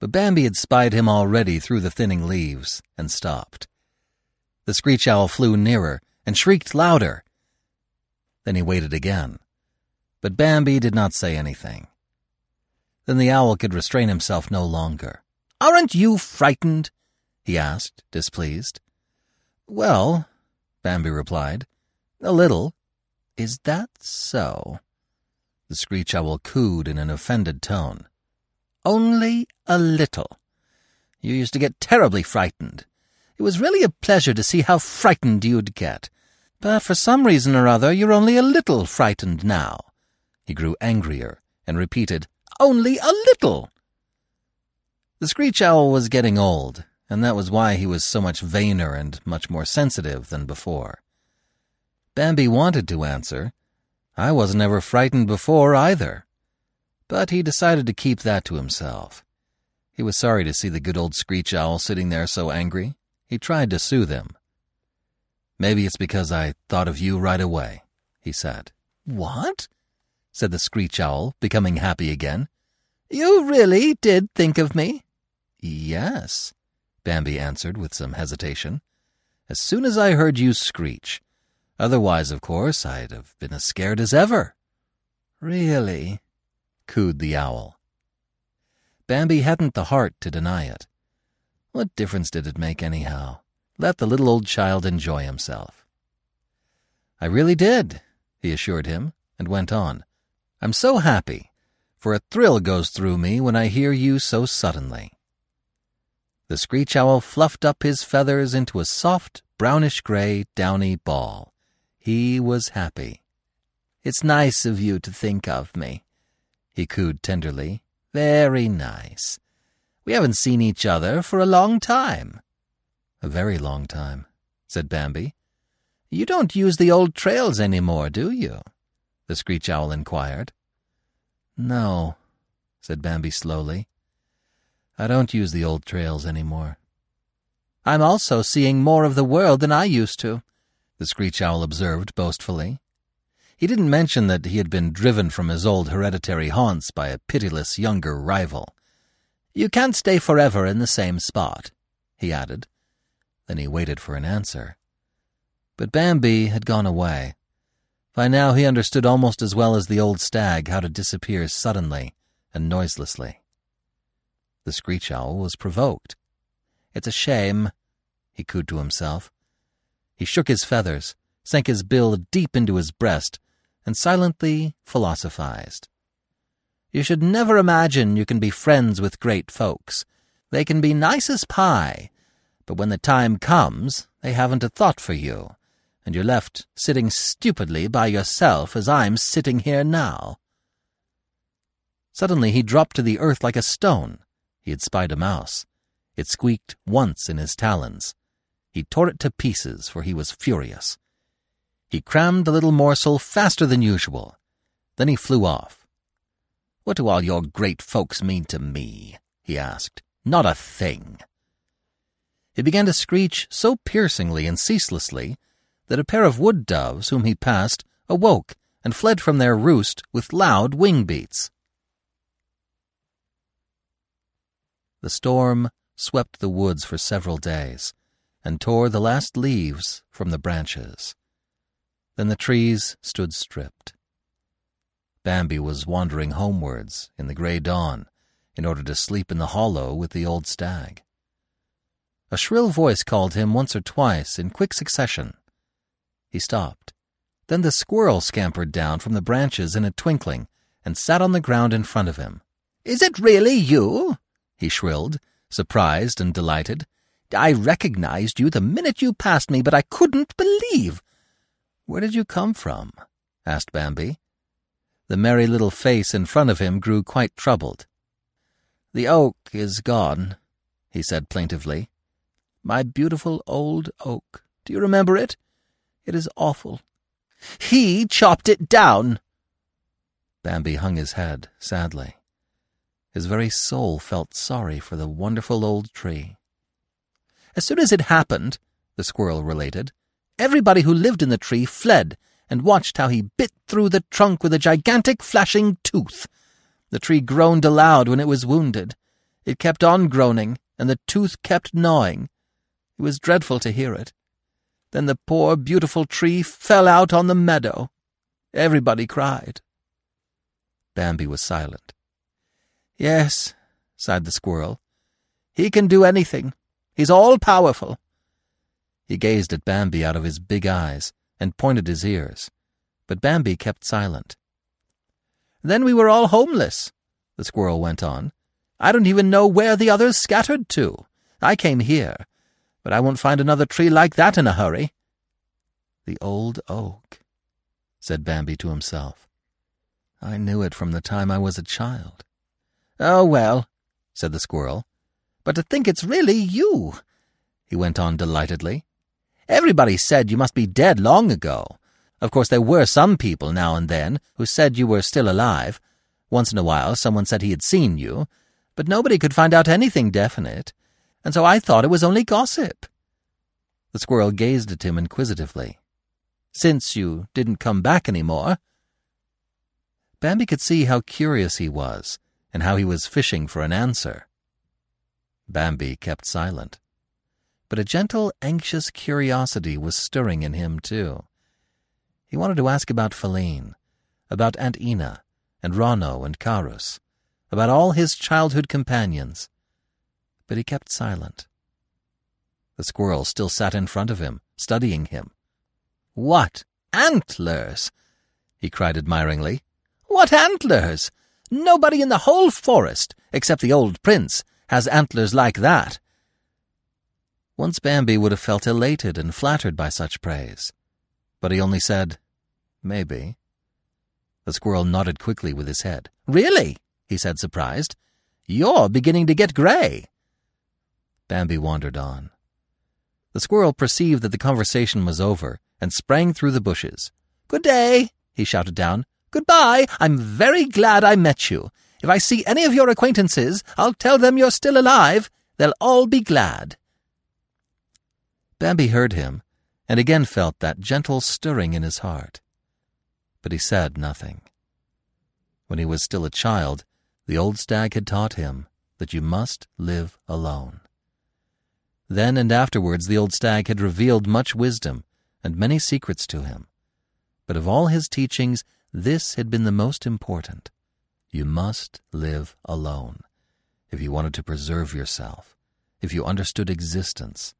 But Bambi had spied him already through the thinning leaves and stopped. The screech owl flew nearer and shrieked louder. Then he waited again. But Bambi did not say anything. Then the owl could restrain himself no longer. Aren't you frightened? he asked, displeased. Well, Bambi replied, a little. Is that so? The screech owl cooed in an offended tone. Only a little. You used to get terribly frightened. It was really a pleasure to see how frightened you'd get. But for some reason or other, you're only a little frightened now. He grew angrier and repeated, Only a little. The screech owl was getting old, and that was why he was so much vainer and much more sensitive than before. Bambi wanted to answer. I wasn't ever frightened before either. But he decided to keep that to himself. He was sorry to see the good old screech owl sitting there so angry. He tried to soothe him. Maybe it's because I thought of you right away, he said. What? Said the screech owl, becoming happy again. You really did think of me? Yes, Bambi answered with some hesitation. As soon as I heard you screech. Otherwise, of course, I'd have been as scared as ever. Really? cooed the owl. Bambi hadn't the heart to deny it. What difference did it make, anyhow? Let the little old child enjoy himself. I really did, he assured him, and went on. I'm so happy, for a thrill goes through me when I hear you so suddenly. The screech owl fluffed up his feathers into a soft, brownish gray, downy ball. He was happy. It's nice of you to think of me, he cooed tenderly. Very nice. We haven't seen each other for a long time. A very long time, said Bambi. You don't use the old trails any more, do you? The screech owl inquired. No, said Bambi slowly. I don't use the old trails any more. I'm also seeing more of the world than I used to, the screech owl observed boastfully. He didn't mention that he had been driven from his old hereditary haunts by a pitiless younger rival. You can't stay forever in the same spot, he added. Then he waited for an answer. But Bambi had gone away. By now he understood almost as well as the old stag how to disappear suddenly and noiselessly. The screech owl was provoked. It's a shame, he cooed to himself. He shook his feathers, sank his bill deep into his breast, and silently philosophized. You should never imagine you can be friends with great folks. They can be nice as pie, but when the time comes, they haven't a thought for you, and you're left sitting stupidly by yourself as I'm sitting here now. Suddenly he dropped to the earth like a stone. He had spied a mouse. It squeaked once in his talons. He tore it to pieces, for he was furious. He crammed the little morsel faster than usual. Then he flew off. What do all your great folks mean to me? he asked. Not a thing. He began to screech so piercingly and ceaselessly that a pair of wood doves whom he passed awoke and fled from their roost with loud wing beats. The storm swept the woods for several days and tore the last leaves from the branches. Then the trees stood stripped. Bambi was wandering homewards in the gray dawn in order to sleep in the hollow with the old stag. A shrill voice called him once or twice in quick succession. He stopped. Then the squirrel scampered down from the branches in a twinkling and sat on the ground in front of him. Is it really you? he shrilled, surprised and delighted. I recognized you the minute you passed me, but I couldn't believe. Where did you come from? asked Bambi. The merry little face in front of him grew quite troubled. The oak is gone, he said plaintively. My beautiful old oak. Do you remember it? It is awful. He chopped it down. Bambi hung his head sadly. His very soul felt sorry for the wonderful old tree. As soon as it happened, the squirrel related, everybody who lived in the tree fled and watched how he bit through the trunk with a gigantic flashing tooth. The tree groaned aloud when it was wounded. It kept on groaning, and the tooth kept gnawing. It was dreadful to hear it. Then the poor, beautiful tree fell out on the meadow. Everybody cried. Bambi was silent. Yes, sighed the squirrel. He can do anything. He's all powerful. He gazed at Bambi out of his big eyes and pointed his ears, but Bambi kept silent. Then we were all homeless, the squirrel went on. I don't even know where the others scattered to. I came here, but I won't find another tree like that in a hurry. The old oak, said Bambi to himself. I knew it from the time I was a child. Oh, well, said the squirrel. But to think it's really you, he went on delightedly. Everybody said you must be dead long ago. Of course, there were some people now and then who said you were still alive. Once in a while, someone said he had seen you, but nobody could find out anything definite, and so I thought it was only gossip. The squirrel gazed at him inquisitively. Since you didn't come back any more. Bambi could see how curious he was and how he was fishing for an answer. Bambi kept silent. But a gentle, anxious curiosity was stirring in him, too. He wanted to ask about Faline, about Aunt Ena, and Ronno and Karus, about all his childhood companions. But he kept silent. The squirrel still sat in front of him, studying him. What antlers! he cried admiringly. What antlers! Nobody in the whole forest, except the old prince, has antlers like that. Once Bambi would have felt elated and flattered by such praise. But he only said, Maybe. The squirrel nodded quickly with his head. Really? he said, surprised. You're beginning to get gray. Bambi wandered on. The squirrel perceived that the conversation was over and sprang through the bushes. Good day, he shouted down. Goodbye. I'm very glad I met you. If I see any of your acquaintances, I'll tell them you're still alive. They'll all be glad. Bambi heard him, and again felt that gentle stirring in his heart. But he said nothing. When he was still a child, the old stag had taught him that you must live alone. Then and afterwards the old stag had revealed much wisdom and many secrets to him. But of all his teachings, this had been the most important. You must live alone. If you wanted to preserve yourself, if you understood existence,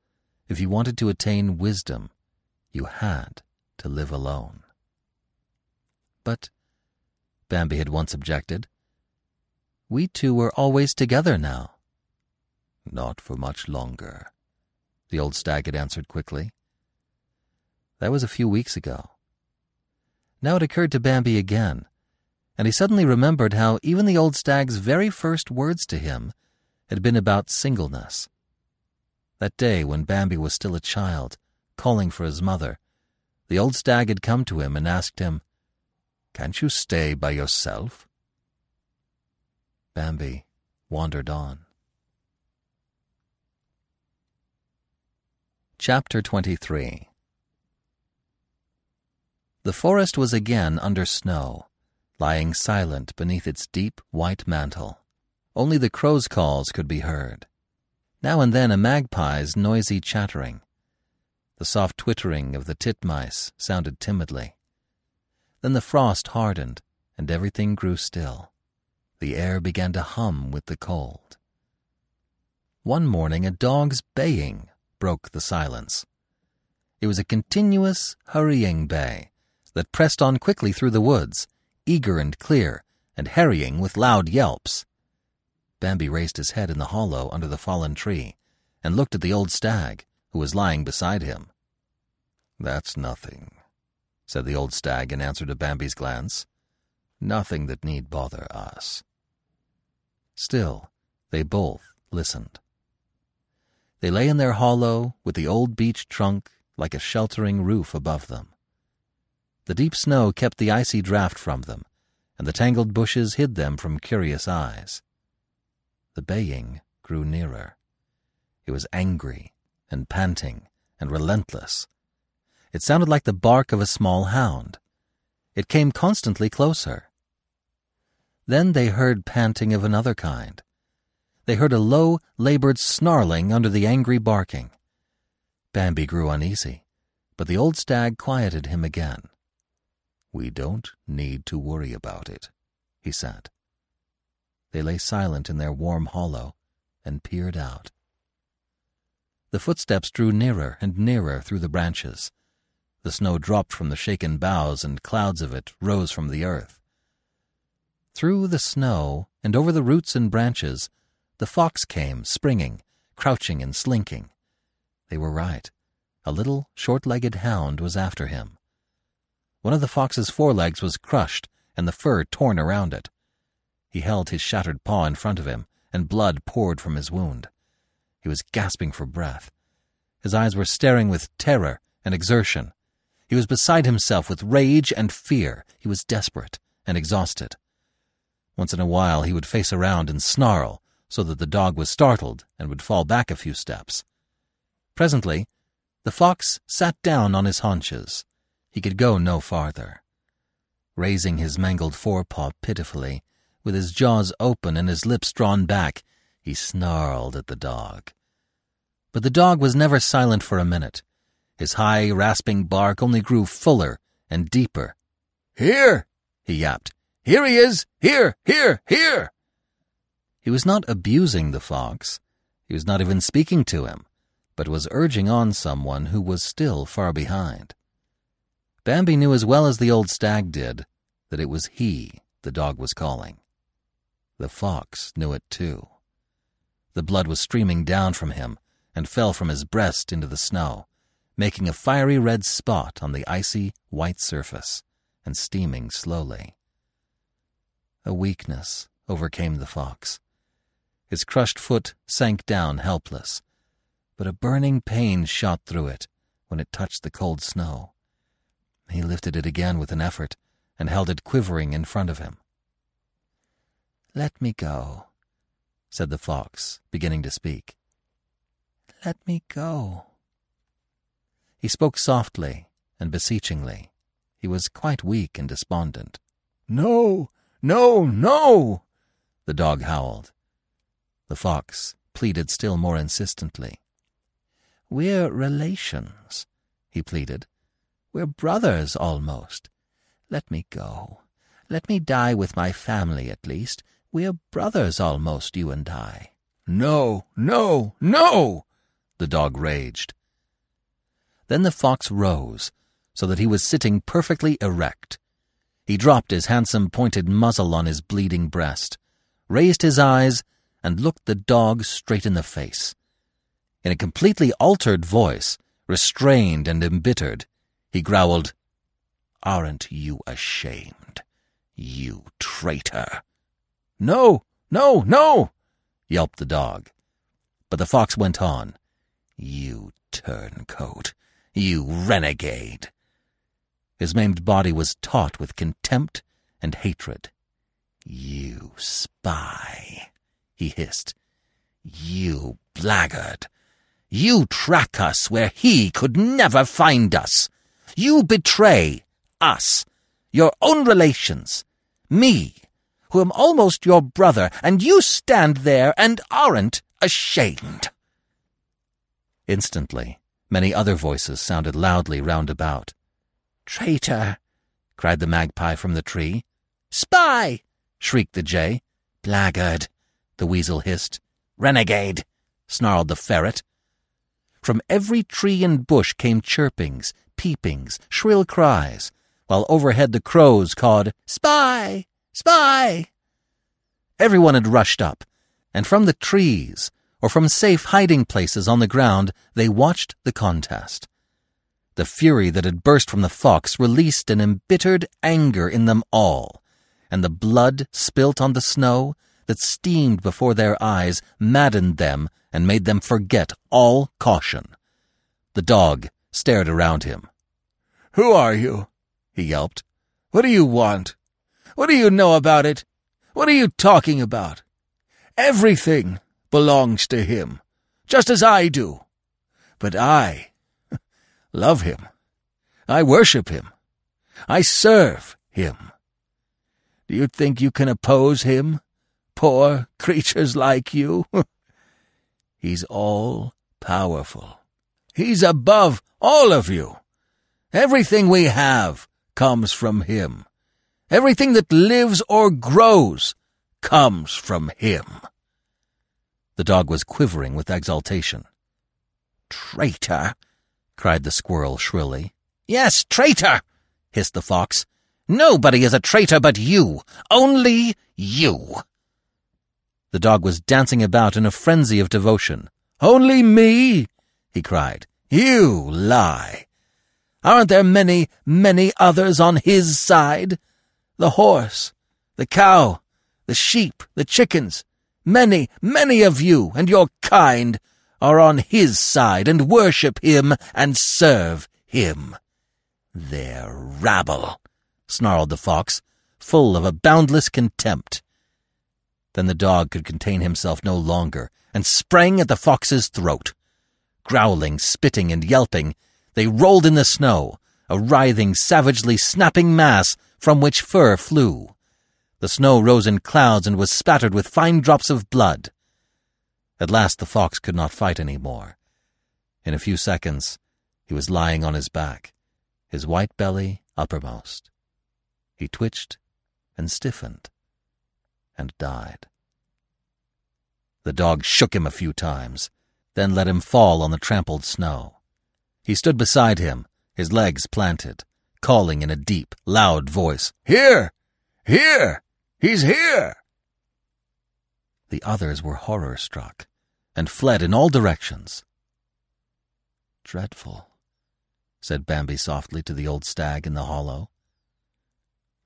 if you wanted to attain wisdom, you had to live alone. But, Bambi had once objected, we two were always together now. Not for much longer, the old stag had answered quickly. That was a few weeks ago. Now it occurred to Bambi again, and he suddenly remembered how even the old stag's very first words to him had been about singleness. That day when Bambi was still a child, calling for his mother, the old stag had come to him and asked him, Can't you stay by yourself? Bambi wandered on. Chapter 23 The forest was again under snow, lying silent beneath its deep white mantle. Only the crow's calls could be heard. Now and then a magpie's noisy chattering. The soft twittering of the titmice sounded timidly. Then the frost hardened, and everything grew still. The air began to hum with the cold. One morning a dog's baying broke the silence. It was a continuous, hurrying bay that pressed on quickly through the woods, eager and clear, and harrying with loud yelps. Bambi raised his head in the hollow under the fallen tree and looked at the old stag, who was lying beside him. That's nothing, said the old stag in answer to Bambi's glance. Nothing that need bother us. Still, they both listened. They lay in their hollow with the old beech trunk like a sheltering roof above them. The deep snow kept the icy draught from them, and the tangled bushes hid them from curious eyes. The baying grew nearer. It was angry and panting and relentless. It sounded like the bark of a small hound. It came constantly closer. Then they heard panting of another kind. They heard a low, labored snarling under the angry barking. Bambi grew uneasy, but the old stag quieted him again. We don't need to worry about it, he said. They lay silent in their warm hollow and peered out. The footsteps drew nearer and nearer through the branches. The snow dropped from the shaken boughs, and clouds of it rose from the earth. Through the snow and over the roots and branches, the fox came, springing, crouching, and slinking. They were right. A little, short legged hound was after him. One of the fox's forelegs was crushed and the fur torn around it. He held his shattered paw in front of him, and blood poured from his wound. He was gasping for breath. His eyes were staring with terror and exertion. He was beside himself with rage and fear. He was desperate and exhausted. Once in a while he would face around and snarl, so that the dog was startled and would fall back a few steps. Presently, the fox sat down on his haunches. He could go no farther. Raising his mangled forepaw pitifully, with his jaws open and his lips drawn back, he snarled at the dog. But the dog was never silent for a minute. His high, rasping bark only grew fuller and deeper. Here, he yapped. Here he is! Here! Here! Here! He was not abusing the fox. He was not even speaking to him, but was urging on someone who was still far behind. Bambi knew as well as the old stag did that it was he the dog was calling. The fox knew it too. The blood was streaming down from him and fell from his breast into the snow, making a fiery red spot on the icy white surface and steaming slowly. A weakness overcame the fox. His crushed foot sank down helpless, but a burning pain shot through it when it touched the cold snow. He lifted it again with an effort and held it quivering in front of him. Let me go, said the fox, beginning to speak. Let me go. He spoke softly and beseechingly. He was quite weak and despondent. No, no, no, the dog howled. The fox pleaded still more insistently. We're relations, he pleaded. We're brothers almost. Let me go. Let me die with my family at least. We're brothers almost, you and I. No, no, no, the dog raged. Then the fox rose, so that he was sitting perfectly erect. He dropped his handsome pointed muzzle on his bleeding breast, raised his eyes, and looked the dog straight in the face. In a completely altered voice, restrained and embittered, he growled, Aren't you ashamed, you traitor? No, no, no, yelped the dog. But the fox went on, You turncoat, you renegade. His maimed body was taut with contempt and hatred. You spy, he hissed. You blackguard. You track us where he could never find us. You betray us, your own relations, me, who am almost your brother, and you stand there and aren't ashamed. Instantly, many other voices sounded loudly round about. Traitor! cried the magpie from the tree. Spy! shrieked the jay. Blackguard! The weasel hissed. Renegade! snarled the ferret. From every tree and bush came chirpings, peepings, shrill cries, while overhead the crows cawed, Spy! Spy! Everyone had rushed up, and from the trees, or from safe hiding places on the ground, they watched the contest. The fury that had burst from the fox released an embittered anger in them all, and the blood spilt on the snow that steamed before their eyes maddened them and made them forget all caution. The dog stared around him. Who are you? he yelped. What do you want? What do you know about it? What are you talking about? Everything belongs to him, just as I do. But I love him. I worship him. I serve him. Do you think you can oppose him, poor creatures like you? He's all powerful. He's above all of you. Everything we have comes from him. Everything that lives or grows comes from him. The dog was quivering with exultation. Traitor! cried the squirrel shrilly. Yes, traitor! hissed the fox. Nobody is a traitor but you. Only you. The dog was dancing about in a frenzy of devotion. Only me? he cried. You lie. Aren't there many, many others on his side? The horse, the cow, the sheep, the chickens. Many, many of you and your kind are on his side and worship him and serve him. They're rabble, snarled the fox, full of a boundless contempt. Then the dog could contain himself no longer and sprang at the fox's throat. Growling, spitting, and yelping, they rolled in the snow, a writhing, savagely snapping mass from which fur flew. The snow rose in clouds and was spattered with fine drops of blood. At last the fox could not fight any more. In a few seconds, he was lying on his back, his white belly uppermost. He twitched and stiffened and died. The dog shook him a few times, then let him fall on the trampled snow. He stood beside him, his legs planted, calling in a deep, loud voice, Here! Here! He's here! The others were horror struck and fled in all directions. Dreadful, said Bambi softly to the old stag in the hollow.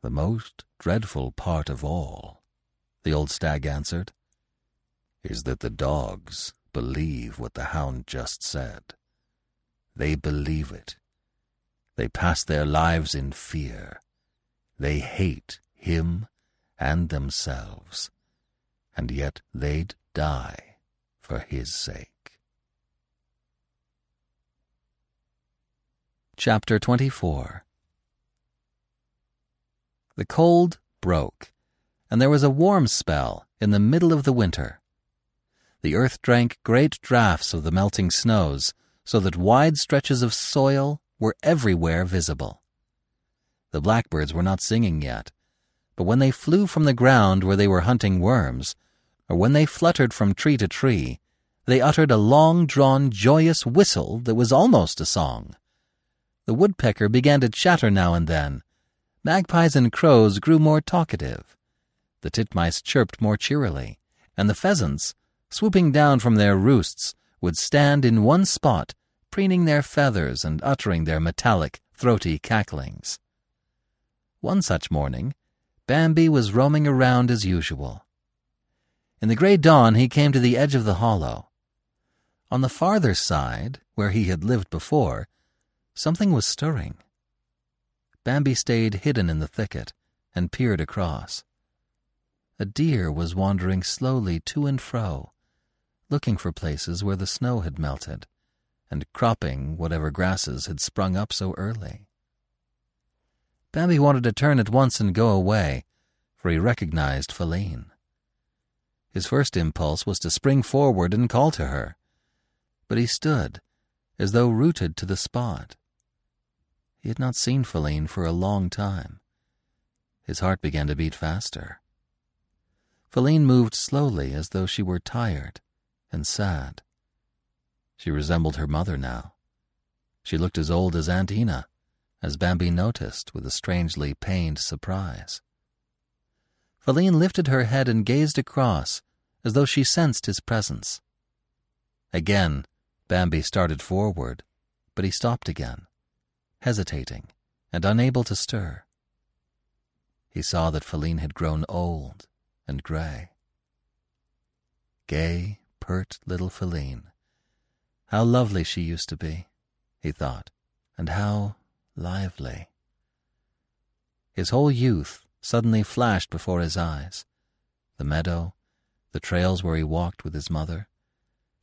The most dreadful part of all, the old stag answered, is that the dogs believe what the hound just said. They believe it. They pass their lives in fear. They hate him and themselves, and yet they'd die for his sake. Chapter 24 The cold broke, and there was a warm spell in the middle of the winter. The earth drank great draughts of the melting snows, so that wide stretches of soil were everywhere visible. The blackbirds were not singing yet, but when they flew from the ground where they were hunting worms, or when they fluttered from tree to tree, they uttered a long drawn, joyous whistle that was almost a song. The woodpecker began to chatter now and then. Magpies and crows grew more talkative. The titmice chirped more cheerily, and the pheasants, swooping down from their roosts, would stand in one spot, preening their feathers and uttering their metallic, throaty cacklings. One such morning, Bambi was roaming around as usual. In the grey dawn, he came to the edge of the hollow. On the farther side, where he had lived before, something was stirring. Bambi stayed hidden in the thicket and peered across. A deer was wandering slowly to and fro, looking for places where the snow had melted, and cropping whatever grasses had sprung up so early. Bambi wanted to turn at once and go away, for he recognized Faline. His first impulse was to spring forward and call to her, but he stood, as though rooted to the spot. He had not seen Faline for a long time. His heart began to beat faster. Faline moved slowly as though she were tired and sad. She resembled her mother now. She looked as old as Aunt Ena, as Bambi noticed with a strangely pained surprise. Faline lifted her head and gazed across, as though she sensed his presence. Again, Bambi started forward, but he stopped again, hesitating and unable to stir. He saw that Faline had grown old and gray. Gay, pert little Faline. How lovely she used to be, he thought, and how lively. His whole youth suddenly flashed before his eyes the meadow, the trails where he walked with his mother,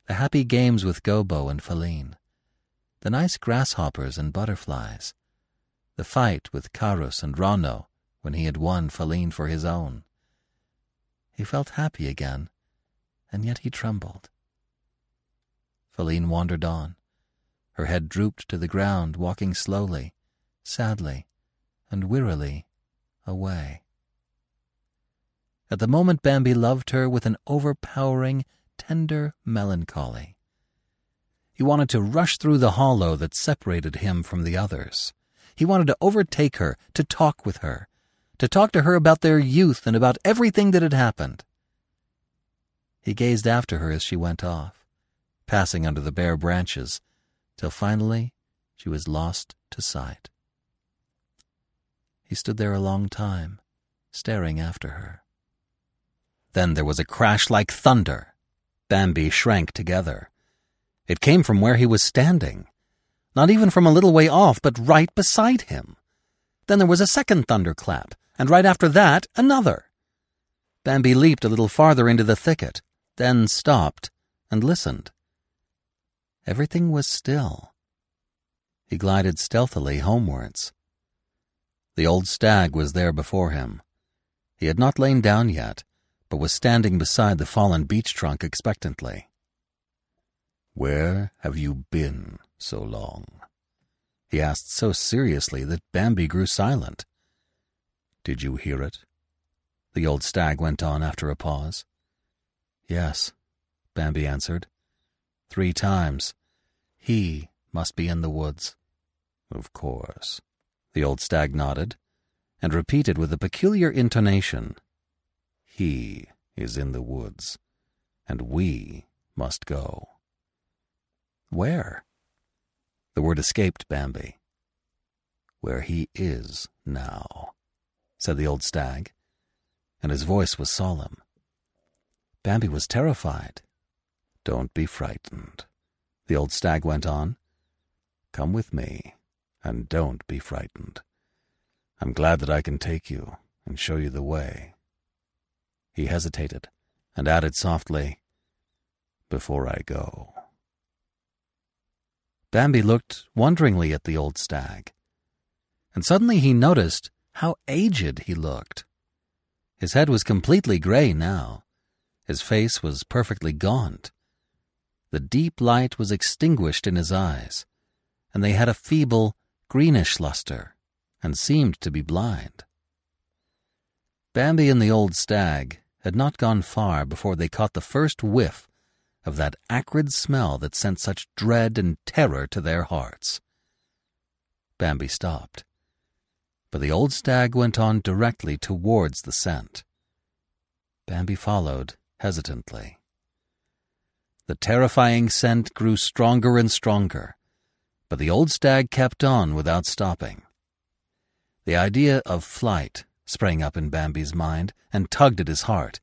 the happy games with Gobo and Faline, the nice grasshoppers and butterflies, the fight with Karus and Ronno when he had won Faline for his own. He felt happy again, and yet he trembled. Faline wandered on. Her head drooped to the ground, walking slowly, sadly, and wearily away. At the moment, Bambi loved her with an overpowering, tender melancholy. He wanted to rush through the hollow that separated him from the others. He wanted to overtake her, to talk with her, to talk to her about their youth and about everything that had happened. He gazed after her as she went off, passing under the bare branches, till finally she was lost to sight. He stood there a long time, staring after her. Then there was a crash like thunder. Bambi shrank together. It came from where he was standing. Not even from a little way off, but right beside him. Then there was a second thunderclap, and right after that, another. Bambi leaped a little farther into the thicket, then stopped and listened. Everything was still. He glided stealthily homewards. The old stag was there before him. He had not lain down yet, but was standing beside the fallen beech trunk expectantly. Where have you been so long? He asked so seriously that Bambi grew silent. Did you hear it? The old stag went on after a pause. Yes, Bambi answered. Three times. He must be in the woods. Of course. The old stag nodded, and repeated with a peculiar intonation, He is in the woods, and we must go. Where? The word escaped Bambi. Where he is now, said the old stag, and his voice was solemn. Bambi was terrified. Don't be frightened, the old stag went on. Come with me and don't be frightened. I'm glad that I can take you and show you the way. He hesitated and added softly, Before I go. Bambi looked wonderingly at the old stag, and suddenly he noticed how aged he looked. His head was completely gray now. His face was perfectly gaunt. The deep light was extinguished in his eyes, and they had a feeble, greenish luster, and seemed to be blind. Bambi and the old stag had not gone far before they caught the first whiff of that acrid smell that sent such dread and terror to their hearts. Bambi stopped, but the old stag went on directly towards the scent. Bambi followed hesitantly. The terrifying scent grew stronger and stronger, but the old stag kept on without stopping. The idea of flight sprang up in Bambi's mind and tugged at his heart.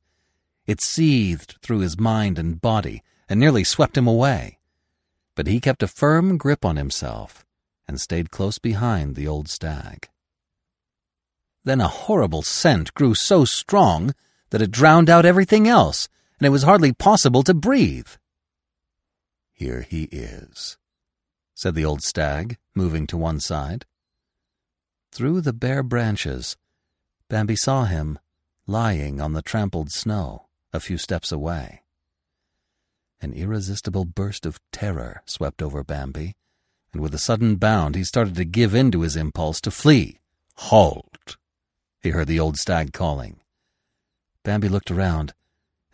It seethed through his mind and body and nearly swept him away. But he kept a firm grip on himself and stayed close behind the old stag. Then a horrible scent grew so strong that it drowned out everything else, and it was hardly possible to breathe. Here he is, said the old stag, moving to one side. Through the bare branches, Bambi saw him lying on the trampled snow a few steps away. An irresistible burst of terror swept over Bambi, and with a sudden bound he started to give in to his impulse to flee. Halt! He heard the old stag calling. Bambi looked around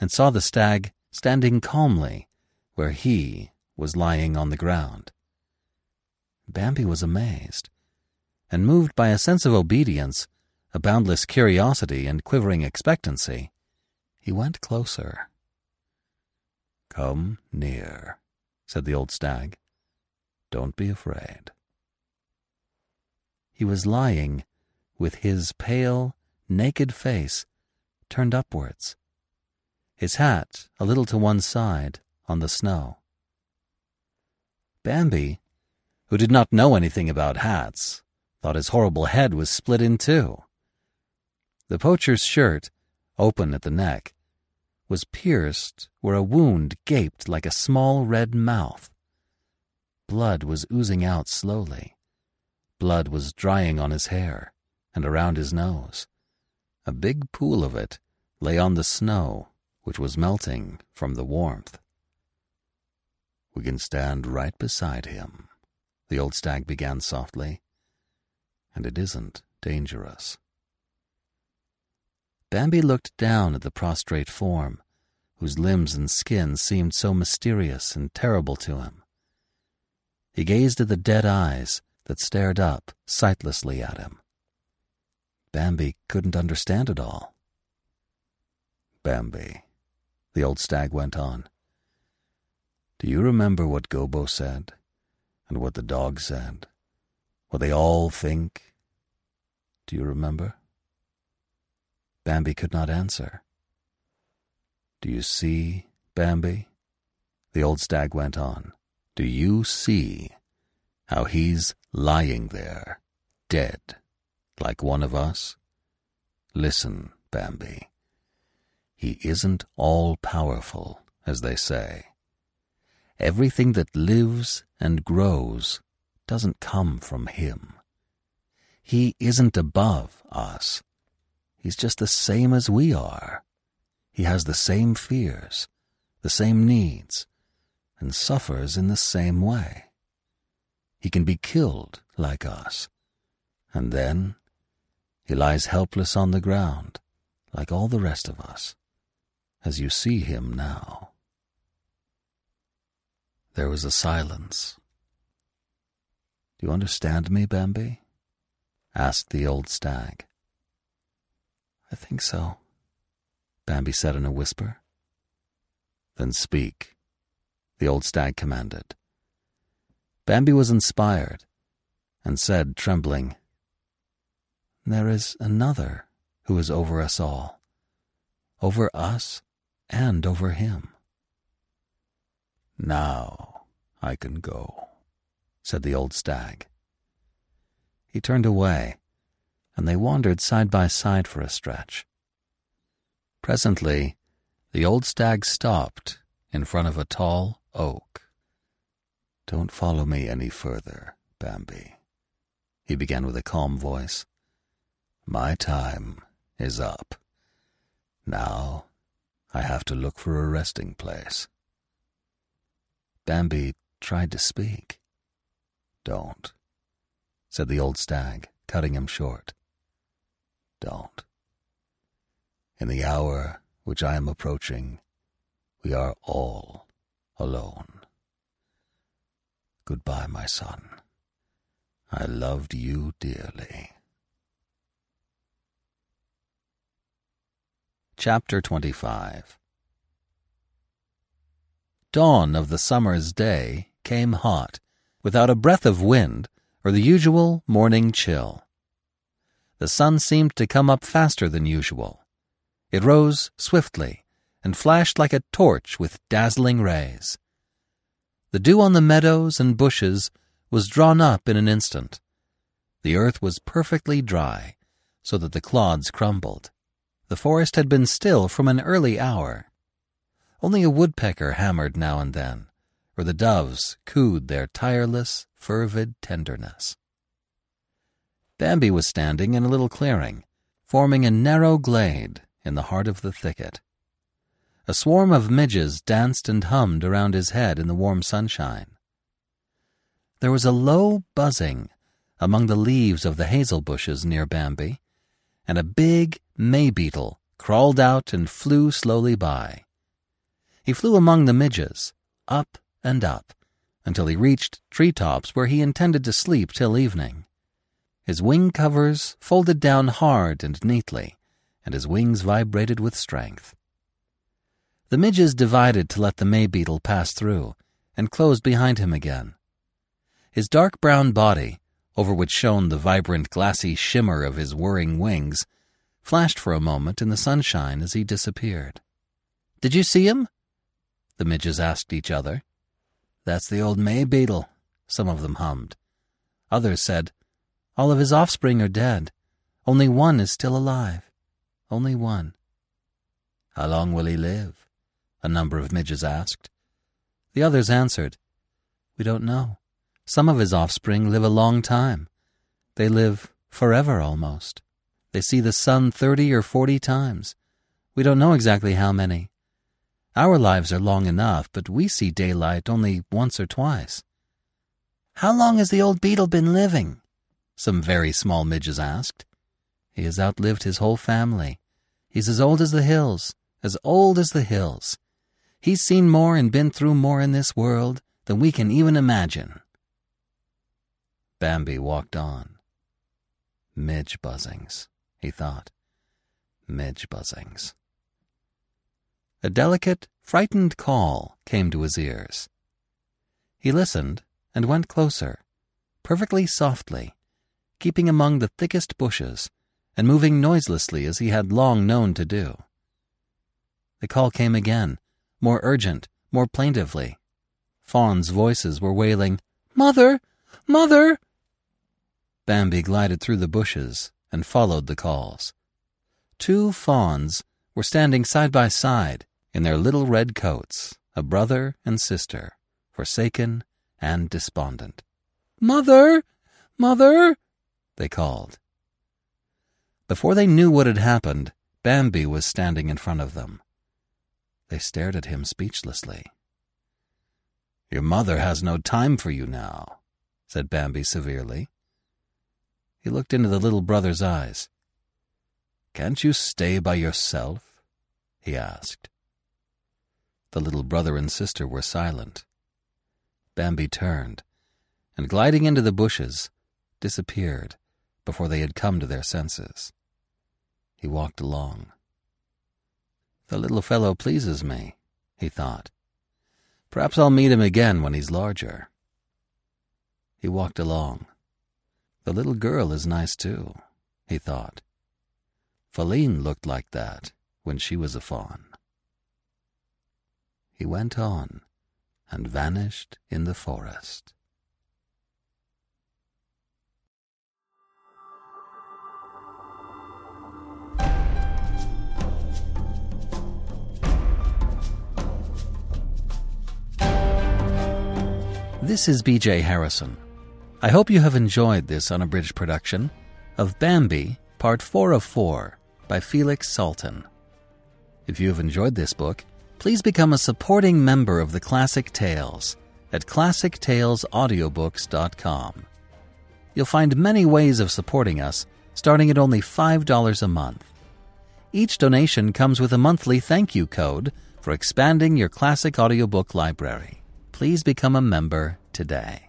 and saw the stag standing calmly where he was lying on the ground. Bambi was amazed, and moved by a sense of obedience, a boundless curiosity, and quivering expectancy, he went closer. Come near, said the old stag. Don't be afraid. He was lying with his pale, naked face turned upwards, his hat a little to one side on the snow. Bambi, who did not know anything about hats, thought his horrible head was split in two. The poacher's shirt, open at the neck, was pierced where a wound gaped like a small red mouth. Blood was oozing out slowly. Blood was drying on his hair and around his nose. A big pool of it lay on the snow, which was melting from the warmth. We can stand right beside him, the old stag began softly, and it isn't dangerous. Bambi looked down at the prostrate form, whose limbs and skin seemed so mysterious and terrible to him. He gazed at the dead eyes that stared up sightlessly at him. Bambi couldn't understand it all. Bambi, the old stag went on. Do you remember what Gobo said? And what the dog said? What they all think? Do you remember? Bambi could not answer. Do you see, Bambi? The old stag went on. Do you see how he's lying there, dead, like one of us? Listen, Bambi. He isn't all powerful, as they say. Everything that lives and grows doesn't come from him. He isn't above us. He's just the same as we are. He has the same fears, the same needs, and suffers in the same way. He can be killed like us, and then he lies helpless on the ground like all the rest of us, as you see him now. There was a silence. Do you understand me, Bambi? asked the old stag. I think so, Bambi said in a whisper. Then speak, the old stag commanded. Bambi was inspired and said, trembling, There is another who is over us all, over us and over him. Now I can go, said the old stag. He turned away and they wandered side by side for a stretch. Presently, the old stag stopped in front of a tall oak. Don't follow me any further, Bambi, he began with a calm voice. My time is up. Now I have to look for a resting place. Bambi tried to speak. Don't, said the old stag, cutting him short. Don't. In the hour which I am approaching, we are all alone. Goodbye, my son. I loved you dearly. Chapter 25 Dawn of the summer's day came hot, without a breath of wind or the usual morning chill. The sun seemed to come up faster than usual. It rose swiftly and flashed like a torch with dazzling rays. The dew on the meadows and bushes was drawn up in an instant. The earth was perfectly dry, so that the clods crumbled. The forest had been still from an early hour. Only a woodpecker hammered now and then, or the doves cooed their tireless, fervid tenderness. Bambi was standing in a little clearing, forming a narrow glade in the heart of the thicket. A swarm of midges danced and hummed around his head in the warm sunshine. There was a low buzzing among the leaves of the hazel bushes near Bambi, and a big may beetle crawled out and flew slowly by. He flew among the midges, up and up, until he reached tree tops where he intended to sleep till evening. His wing covers folded down hard and neatly, and his wings vibrated with strength. The midges divided to let the may beetle pass through, and closed behind him again. His dark brown body, over which shone the vibrant glassy shimmer of his whirring wings, flashed for a moment in the sunshine as he disappeared. Did you see him? The midges asked each other. That's the old May beetle, some of them hummed. Others said, All of his offspring are dead. Only one is still alive. Only one. How long will he live? A number of midges asked. The others answered, We don't know. Some of his offspring live a long time. They live forever almost. They see the sun thirty or forty times. We don't know exactly how many. Our lives are long enough, but we see daylight only once or twice. How long has the old beetle been living? Some very small midges asked. He has outlived his whole family. He's as old as the hills, as old as the hills. He's seen more and been through more in this world than we can even imagine. Bambi walked on. Midge buzzings, he thought. Midge buzzings. A delicate, frightened call came to his ears. He listened and went closer, perfectly softly, keeping among the thickest bushes and moving noiselessly as he had long known to do. The call came again, more urgent, more plaintively. Fawns' voices were wailing, Mother! Mother! Bambi glided through the bushes and followed the calls. Two fawns were standing side by side in their little red coats, a brother and sister, forsaken and despondent. Mother! Mother! they called. Before they knew what had happened, Bambi was standing in front of them. They stared at him speechlessly. Your mother has no time for you now, said Bambi severely. He looked into the little brother's eyes. Can't you stay by yourself? he asked. The little brother and sister were silent. Bambi turned, and gliding into the bushes, disappeared before they had come to their senses. He walked along. The little fellow pleases me, he thought. Perhaps I'll meet him again when he's larger. He walked along. The little girl is nice too, he thought. Faline looked like that when she was a fawn. He went on and vanished in the forest. This is BJ Harrison. I hope you have enjoyed this unabridged production of Bambi, Part 4 of 4 by Felix Salten. If you have enjoyed this book, please become a supporting member of the Classic Tales at classictalesaudiobooks.com. You'll find many ways of supporting us, starting at only $5 a month. Each donation comes with a monthly thank you code for expanding your classic audiobook library. Please become a member today.